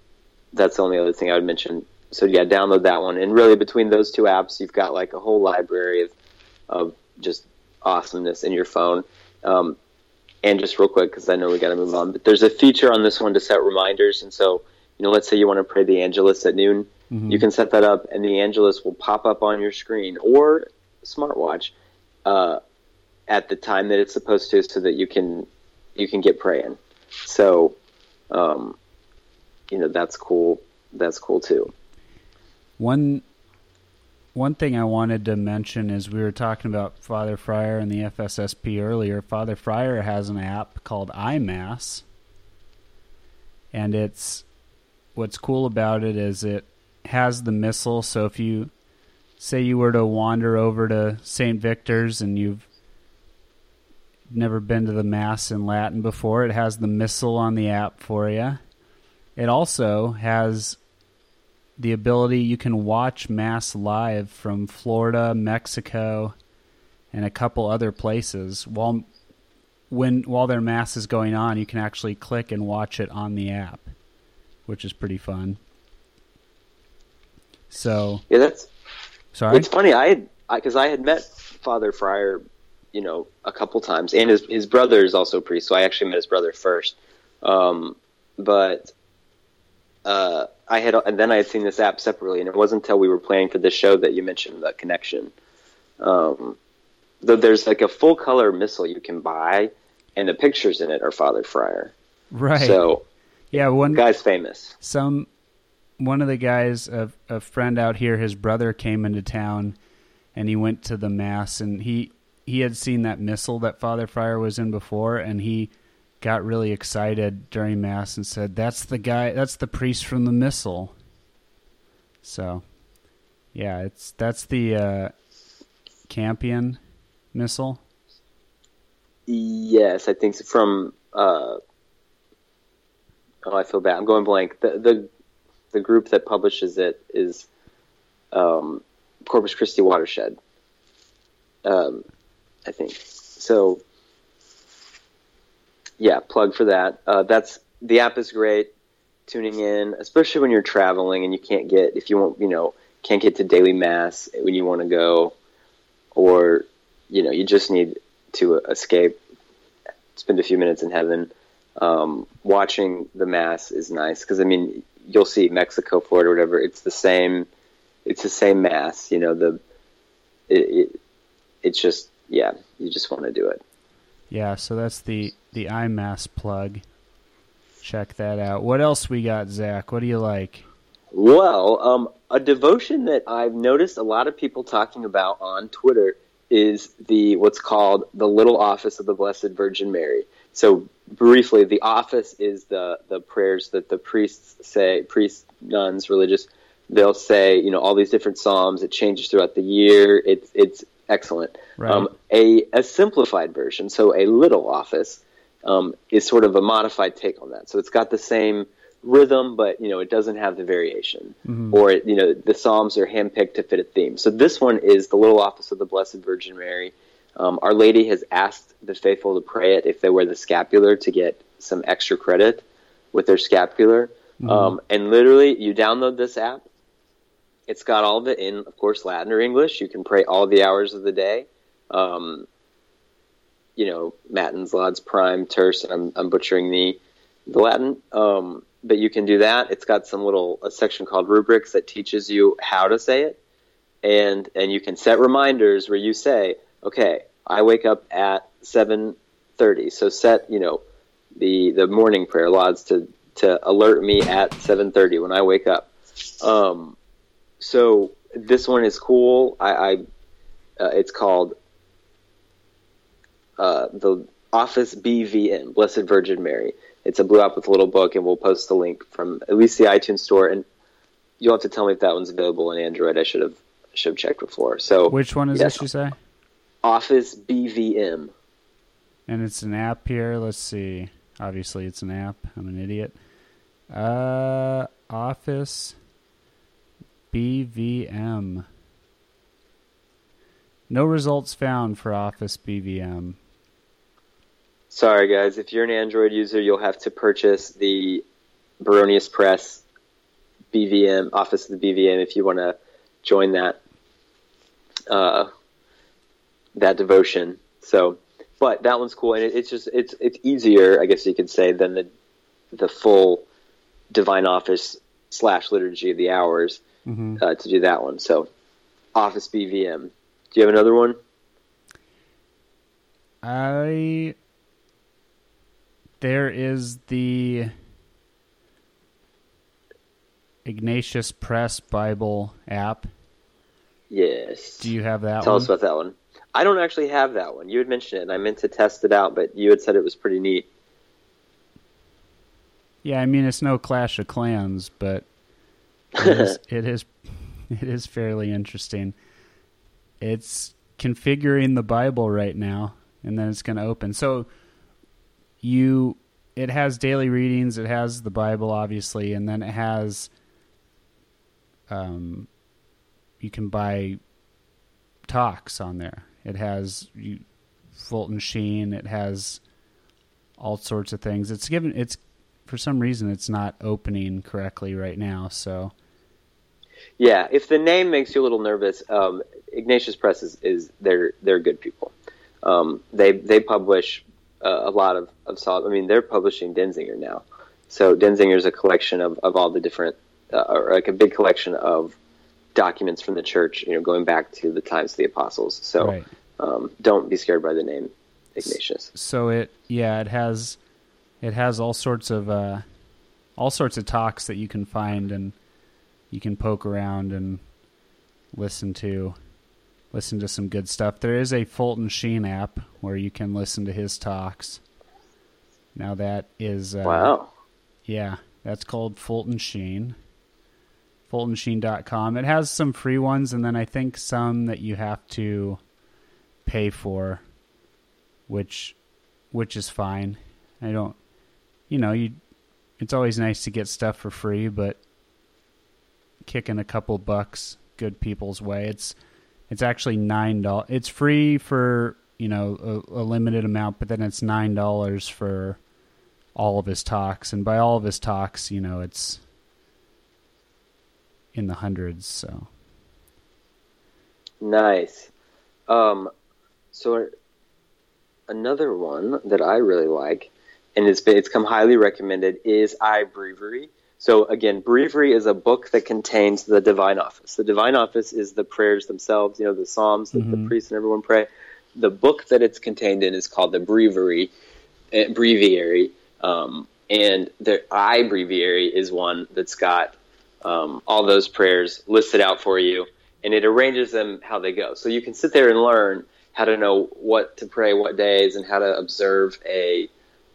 that's the only other thing I would mention. So yeah, download that one, and really between those two apps, you've got like a whole library of of just awesomeness in your phone. Um, and just real quick, because I know we got to move on, but there's a feature on this one to set reminders, and so you know, let's say you want to pray the Angelus at noon Mm-hmm. You can set that up, and the Angelus will pop up on your screen or smartwatch uh, at the time that it's supposed to, so that you can you can get praying. So, um, you know, that's cool. That's cool too. One one thing I wanted to mention is we were talking about Father Fryer and the FSSP earlier. Father Fryer has an app called iMass, and it's what's cool about it is it has the missal. So if you say you were to wander over to St. Victor's and you've never been to the Mass in Latin before, it has the Missal on the app for you. It also has the ability you can watch Mass live from Florida, Mexico, and a couple other places. While when while their mass is going on you can actually click and watch it on the app which is pretty fun. So yeah that's sorry? it's funny i because I, I, had met father fryer you know a couple times and his his brother is also a priest so i actually met his brother first um, but uh, I had, and then I had seen this app separately, and it wasn't until we were planning for this show that you mentioned the connection. Um, though there's like a full color missal you can buy, and the pictures in it are Father Fryer. Right. So, yeah, one guy's famous. Some one of the guys, a, a friend out here, his brother came into town, and he went to the mass, and he he had seen that missal that Father Fryer was in before, and he got really excited during mass and said, "That's the guy. That's the priest from the missal." So, yeah, it's that's the uh, Campion missal. Yes, I think so. from. Uh, oh, I feel bad. I'm going blank. The the the group that publishes it is um, Corpus Christi Watershed. Um, I think so. Yeah, plug for that. Uh, that's the app is great. Tuning in, especially when you're traveling and you can't get if you want, you know, can't get to daily mass when you want to go, or you know, you just need to escape, spend a few minutes in heaven. Um, watching the mass is nice because I mean, you'll see Mexico, Florida, or whatever. It's the same. It's the same mass. You know, the it, it it's just yeah, you just want to do it. Yeah, so that's the the iMass plug. Check that out. What else we got, Zach? What do you like? Well, um, a devotion that I've noticed a lot of people talking about on Twitter is the what's called the little office of the Blessed Virgin Mary. So briefly, the office is the the prayers that the priests say, priests, nuns, religious. They'll say, you know, all these different psalms. It changes throughout the year. It's it's excellent. Right. Um, a a simplified version, so a little office, um, is sort of a modified take on that. So it's got the same rhythm, but you know it doesn't have the variation, mm-hmm. or you know the psalms are handpicked to fit a theme. So this one is the Little Office of the Blessed Virgin Mary. Um, Our Lady has asked the faithful to pray it if they wear the scapular to get some extra credit with their scapular. Mm-hmm. Um, and literally, you download this app. It's got all of it in, of course, Latin or English. You can pray all the hours of the day. Um, you know, matins, lauds, prime, terce, and I'm, I'm butchering the the Latin. Um, but you can do that. It's got some little a section called rubrics that teaches you how to say it, and and you can set reminders where you say, okay, I wake up at seven thirty, so set you know the the morning prayer lauds to to alert me at seven thirty when I wake up. Um, so this one is cool. I, I uh, it's called uh, the Office BVM, Blessed Virgin Mary it's a blue app with a little book, and we'll post the link from at least the iTunes store. And you'll have to tell me if that one's available in Android. I should have should have checked before. So which one is yes, this? You say Office BVM, and it's an app here. Let's see. Obviously, it's an app. I'm an idiot. Uh, Office BVM. No results found for Office BVM. Sorry, guys. If you're an Android user, you'll have to purchase the Baronius Press BVM Office of the BVM if you want to join that uh, that devotion. So, but that one's cool, and it, it's just it's it's easier, I guess you could say, than the the full Divine Office slash Liturgy of the Hours mm-hmm. uh, to do that one. So, Office BVM. Do you have another one? I there is the Ignatius Press Bible app. Yes. Do you have that Tell one? us about that one. I don't actually have that one. You had mentioned it, and I meant to test it out, but you had said it was pretty neat. Yeah, I mean it's no Clash of Clans, but it is, it is it is fairly interesting. it's configuring the Bible right now, and then it's going to open. So you, it has daily readings. It has the Bible, obviously, and then it has. Um, you can buy talks on there. It has you, Fulton Sheen. It has all sorts of things. It's given. It's for some reason it's not opening correctly right now. So yeah, if the name makes you a little nervous, um, Ignatius Press is, is they're they're good people. Um, they they publish uh, a lot of of solid. I mean, they're publishing Denzinger now. So Denzinger is a collection of, of all the different, uh, or like a big collection of documents from the church. You know, going back to the times of the apostles. So right. um, don't be scared by the name Ignatius. So it yeah it has it has all sorts of uh, all sorts of talks that you can find and you can poke around and listen to listen to some good stuff. There is a Fulton Sheen app where you can listen to his talks. Now that is uh, wow, yeah, that's called Fulton Sheen. FultonSheen.com. It has some free ones, and then I think some that you have to pay for, which which is fine. I don't, you know, you. It's always nice to get stuff for free, but kicking a couple bucks good people's way. It's it's actually nine dollars. It's free for you know a, a, limited amount, but then it's nine dollars for all of his talks, and by all of his talks, you know it's in the hundreds. So nice. Um, so another one that I really like, and it's been, it's come highly recommended, is iBreviary. So again, breviary is a book that contains the divine office. The divine office is the prayers themselves, you know, the psalms that mm-hmm. the priests and everyone pray. The book that it's contained in is called the breviary, uh, breviary, um, and the iBreviary is one that's got um, all those prayers listed out for you, and it arranges them how they go. So you can sit there and learn how to know what to pray, what days, and how to observe a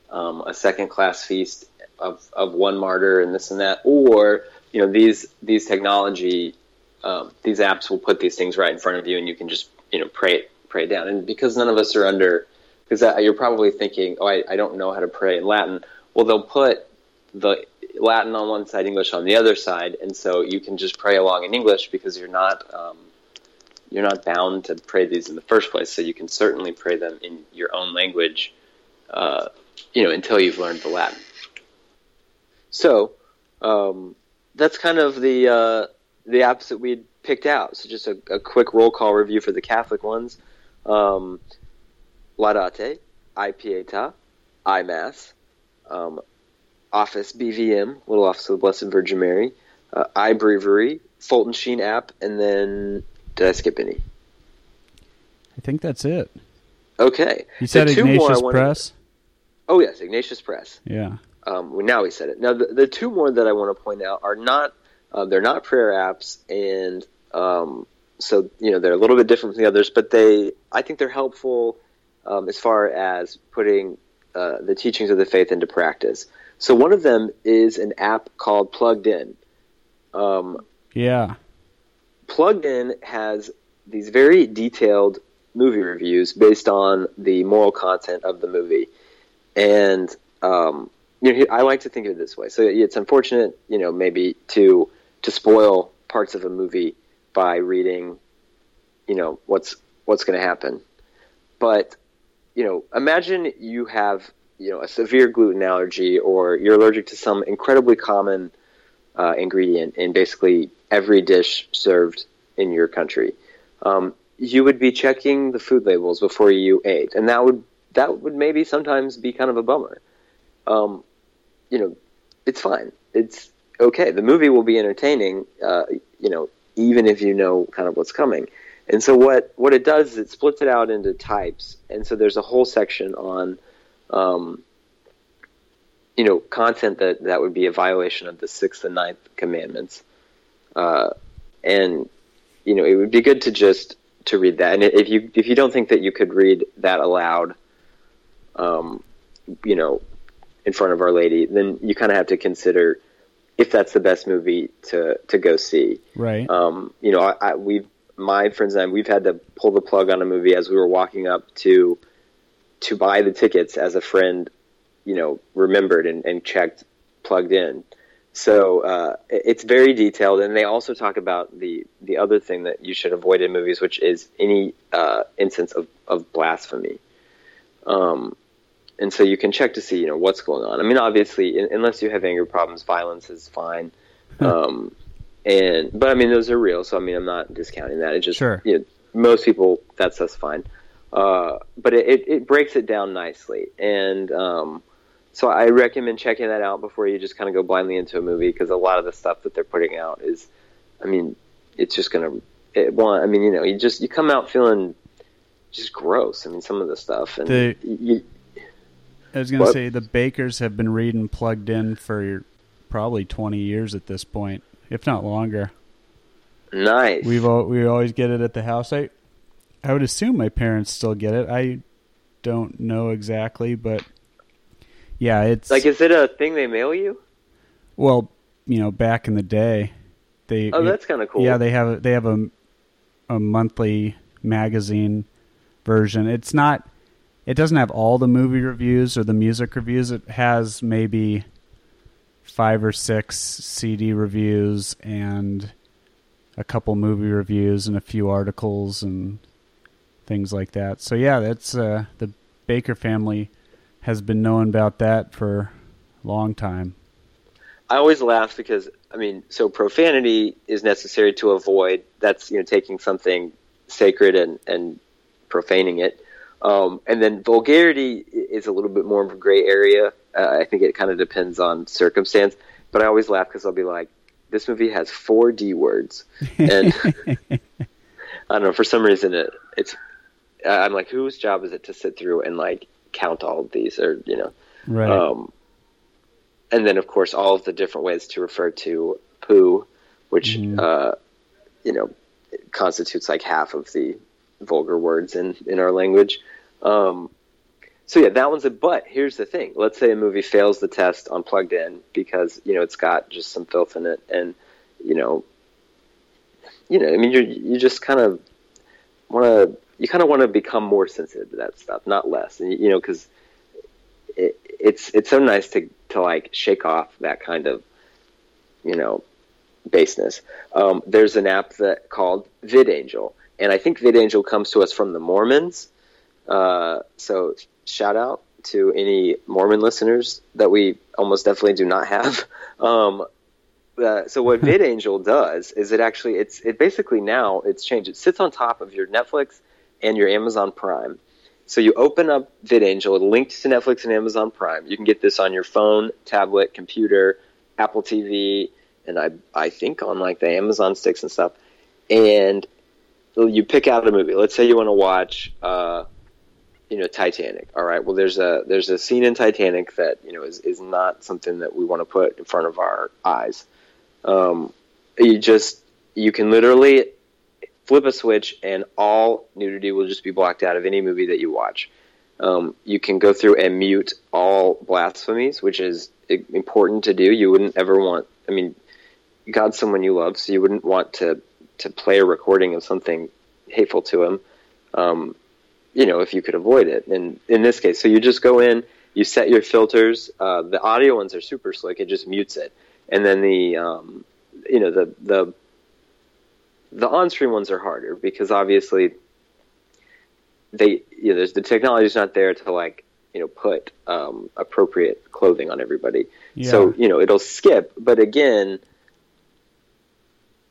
um, a second class feast of, of one martyr and this and that, or you know these these technology um, these apps will put these things right in front of you, and you can just you know pray it pray it down. And because none of us are under, because you're probably thinking, oh, I, I don't know how to pray in Latin. Well, they'll put the Latin on one side, English on the other side, and so you can just pray along in English because you're not um, you're not bound to pray these in the first place. So you can certainly pray them in your own language, uh, you know, until you've learned the Latin. So um, that's kind of the uh, the apps that we picked out. So just a, a, quick roll call review for the Catholic ones: um, Laudate, iPieta, iMass, um, Office BVM, Little Office of the Blessed Virgin Mary, uh, iBreviary, Fulton Sheen app, and then did I skip any? I think that's it. Okay. You said Ignatius Press. Oh yes, Ignatius Press. Yeah. Um, well, now we said it. Now the, the, two more that I want to point out are not uh, they're not prayer apps, and um, so you know they're a little bit different from the others, but they I think they're helpful um, as far as putting uh, the teachings of the faith into practice. So one of them is an app called Plugged In. Um, yeah, Plugged In has these very detailed movie reviews based on the moral content of the movie, and um, you know, I like to think of it this way. So it's unfortunate, you know, maybe to to spoil parts of a movie by reading, you know, what's what's going to happen. But you know, imagine you have you know a severe gluten allergy, or you're allergic to some incredibly common uh, ingredient in basically every dish served in your country. Um, you would be checking the food labels before you ate, and that would that would maybe sometimes be kind of a bummer. Um, you know, it's fine. It's okay. The movie will be entertaining, uh, you know, even if you know kind of what's coming. And so what what it does is it splits it out into types, and so there's a whole section on, um, you know, content that that would be a violation of the sixth and ninth commandments, uh, and you know, it would be good to just to read that. And if you if you don't think that you could read that aloud, um, you know, in front of Our Lady, then you kind of have to consider if that's the best movie to to go see. Right. Um, you know, I, I, we've my friends and I, we've had to pull the plug on a movie as we were walking up to to buy the tickets as a friend, you know, remembered and, and checked, plugged in. So uh, it's very detailed, and they also talk about the the other thing that you should avoid in movies, which is any uh, instance of, of blasphemy. Um, and so you can check to see, you know, what's going on. I mean, obviously, in, unless you have anger problems, violence is fine. Um, and but I mean, those are real. So I mean, I'm not discounting that. It just sure. You know, most people that's that's fine. Uh, but it, it, it, breaks it down nicely, and um, so I recommend checking that out before you just kind of go blindly into a movie because a lot of the stuff that they're putting out is, I mean, it's just gonna. It, well, I mean, you know, you just you come out feeling just gross. I mean, some of the stuff and the, you, I was gonna say the bakers have been reading plugged in for probably twenty years at this point, if not longer. Nice. We've we always get it at the house. I I would assume my parents still get it. I don't know exactly, but yeah, it's like is it a thing they mail you? Well, you know, back in the day, they oh that's kind of cool. Yeah, they have they have a a monthly magazine version. It's not it doesn't have all the movie reviews or the music reviews. It has maybe five or six CD reviews and a couple movie reviews and a few articles and things like that. So yeah, that's uh, the Baker family has been knowing about that for a long time. I always laugh because I mean, so profanity is necessary to avoid. That's you know taking something sacred and and profaning it. Um, and then vulgarity is a little bit more of a gray area. Uh, I think it kind of depends on circumstance. But I always laugh because I'll be like, "This movie has four D words," and I don't know for some reason it it's I'm like, whose job is it to sit through and like count all of these, or you know, right? Um, and then of course all of the different ways to refer to poo, which mm. uh, you know constitutes like half of the vulgar words in in our language. Um, so yeah, that one's a but. Here's the thing: let's say a movie fails the test on plugged in because you know it's got just some filth in it, and you know, you know, I mean, you you just kind of want to you kind of want to become more sensitive to that stuff, not less. And you know, because it, it's it's so nice to to like shake off that kind of you know baseness. Um, there's an app that called VidAngel, and I think VidAngel comes to us from the Mormons. Uh, so shout out to any Mormon listeners that we almost definitely do not have. Um, uh, so what VidAngel does is it actually it's it basically now it's changed. It sits on top of your Netflix and your Amazon Prime. So you open up VidAngel, linked to Netflix and Amazon Prime. You can get this on your phone, tablet, computer, Apple TV, and I I think on like the Amazon sticks and stuff. And you pick out a movie. Let's say you want to watch, uh, you know, Titanic. All right. Well, there's a there's a scene in Titanic that you know is is not something that we want to put in front of our eyes. Um, you just you can literally flip a switch and all nudity will just be blocked out of any movie that you watch. Um, you can go through and mute all blasphemies, which is important to do. You wouldn't ever want. I mean, God's someone you love, so you wouldn't want to to play a recording of something hateful to him. Um, you know, if you could avoid it. And in this case, so you just go in, you set your filters. Uh, the audio ones are super slick; it just mutes it, and then the um, you know the the the on-screen ones are harder because obviously they you know, there's the technology's not there to like you know put um, appropriate clothing on everybody. Yeah. So you know it'll skip, but again,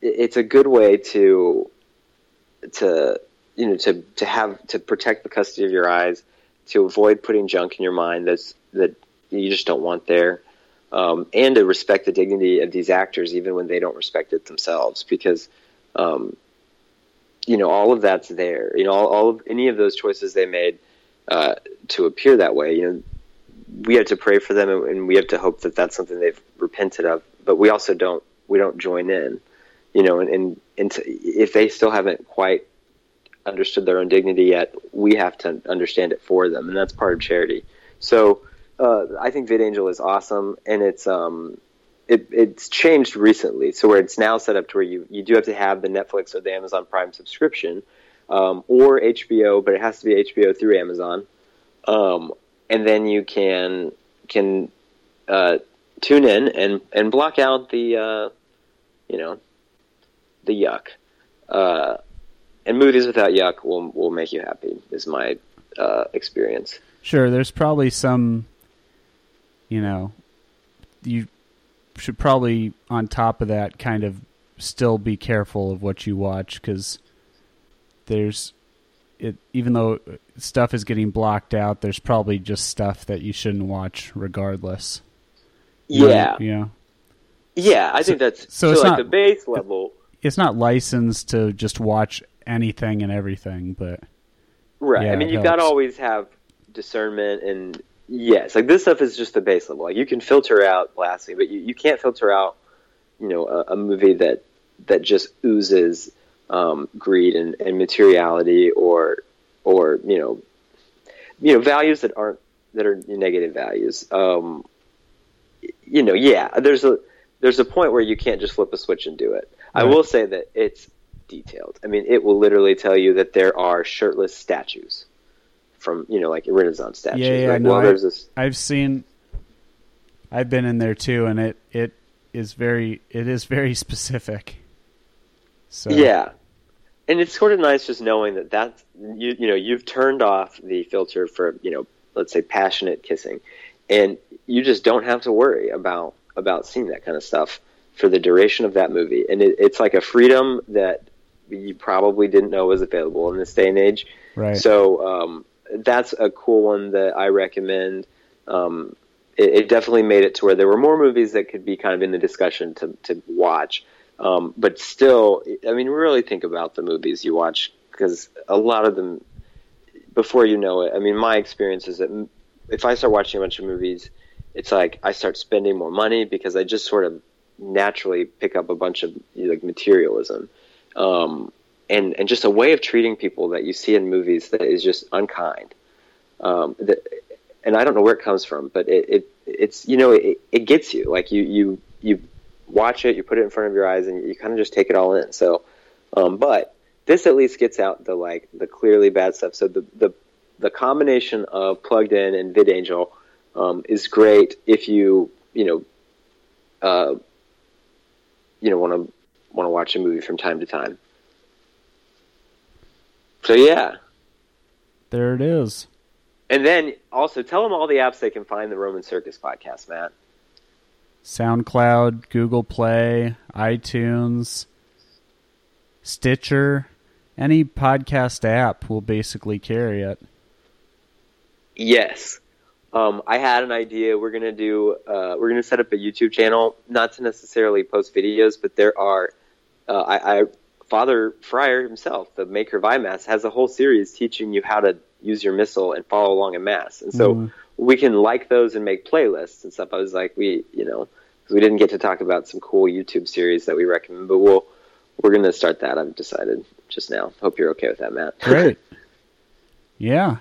it's a good way to to you know to to have to protect the custody of your eyes, to avoid putting junk in your mind that's that you just don't want there. Um, and to respect the dignity of these actors even when they don't respect it themselves because um, you know, all of that's there. You know, all, all of any of those choices they made uh, to appear that way. You know, we have to pray for them, and, we have to hope that that's something they've repented of. But we also don't we don't join in. You know, and and, and if they still haven't quite understood their own dignity yet, we have to understand it for them, and that's part of charity. So uh, I think VidAngel is awesome, and it's um, it, it's changed recently, so where it's now set up to where you you do have to have the Netflix or the Amazon Prime subscription, um, or HBO, but it has to be HBO through Amazon, um, and then you can can uh, tune in and and block out the uh, you know the yuck. Uh, and movies without yuck will will make you happy. Is my uh, experience. Sure, there's probably some, you know, you should probably on top of that kind of still be careful of what you watch because there's it even though stuff is getting blocked out there's probably just stuff that you shouldn't watch regardless yeah yeah yeah i so, think that's so, so it's like not, the base level it's not licensed to just watch anything and everything but right yeah, i mean you've got to always have discernment and yes, like this stuff is just the base level. Like you can filter out blasphemy, but you, you can't filter out, you know, a, a movie that that just oozes um, greed and, and materiality or or you know you know values that aren't that are negative values. Um, you know, yeah, there's a there's a point where you can't just flip a switch and do it. Right. I will say that it's detailed. I mean, it will literally tell you that there are shirtless statues from you know like Renaissance statues. Yeah, yeah, like, no, well, there's this. I've seen. I've been in there too, and it it is very it is very specific. So yeah, and it's sort of nice just knowing that that's you you know you've turned off the filter for you know let's say passionate kissing, and you just don't have to worry about about seeing that kind of stuff for the duration of that movie, and it, it's like a freedom that you probably didn't know was available in this day and age. Right. So um, that's a cool one that I recommend. Um, it, it, definitely made it to where there were more movies that could be kind of in the discussion to, to watch. Um, but still, I mean, really think about the movies you watch because a lot of them, before you know it, I mean, my experience is that if I start watching a bunch of movies, it's like I start spending more money because I just sort of naturally pick up a bunch of like materialism. Um, and and just a way of treating people that you see in movies that is just unkind. Um, that, and I don't know where it comes from, but it, it it's you know it, it gets you like you you you watch it, you put it in front of your eyes, and you kind of just take it all in. So, um, but this at least gets out the like the clearly bad stuff. So the the the combination of plugged in and VidAngel um, is great if you you know uh, you know want to want to watch a movie from time to time. So yeah, there it is. And then also tell them all the apps they can find the Roman Circus podcast, Matt. SoundCloud, Google Play, iTunes, Stitcher, any podcast app will basically carry it. Yes. Um, I had an idea. We're gonna do. Uh, we're gonna set up a YouTube channel, not to necessarily post videos, but there are. Uh, I, I Father Fryer himself, the maker of iMass, has a whole series teaching you how to use your missal and follow along in mass. And so mm. we can like those and make playlists and stuff. I was like, we, you know, because we didn't get to talk about some cool YouTube series that we recommend, but we'll we're going to start that. I've decided just now. Hope you're okay with that, Matt. Great. yeah.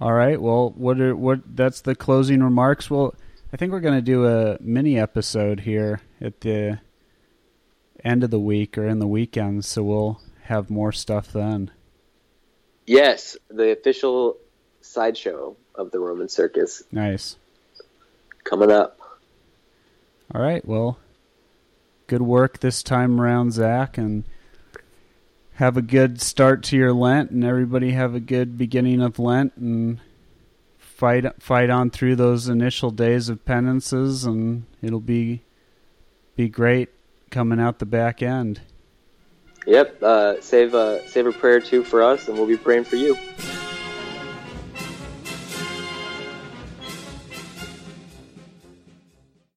All right. Well, what are what? That's the closing remarks. Well, I think we're going to do a mini episode here at the end of the week or in the weekend, so we'll have more stuff then. Yes, the official sideshow of the Roman Circus. Nice. Coming up. All right, well, good work this time around, Zach, and have a good start to your Lent, and everybody have a good beginning of Lent, and fight fight on through those initial days of penances, and it'll be be great coming out the back end. Yep. Uh, save uh, save a prayer too for us, and we'll be praying for you.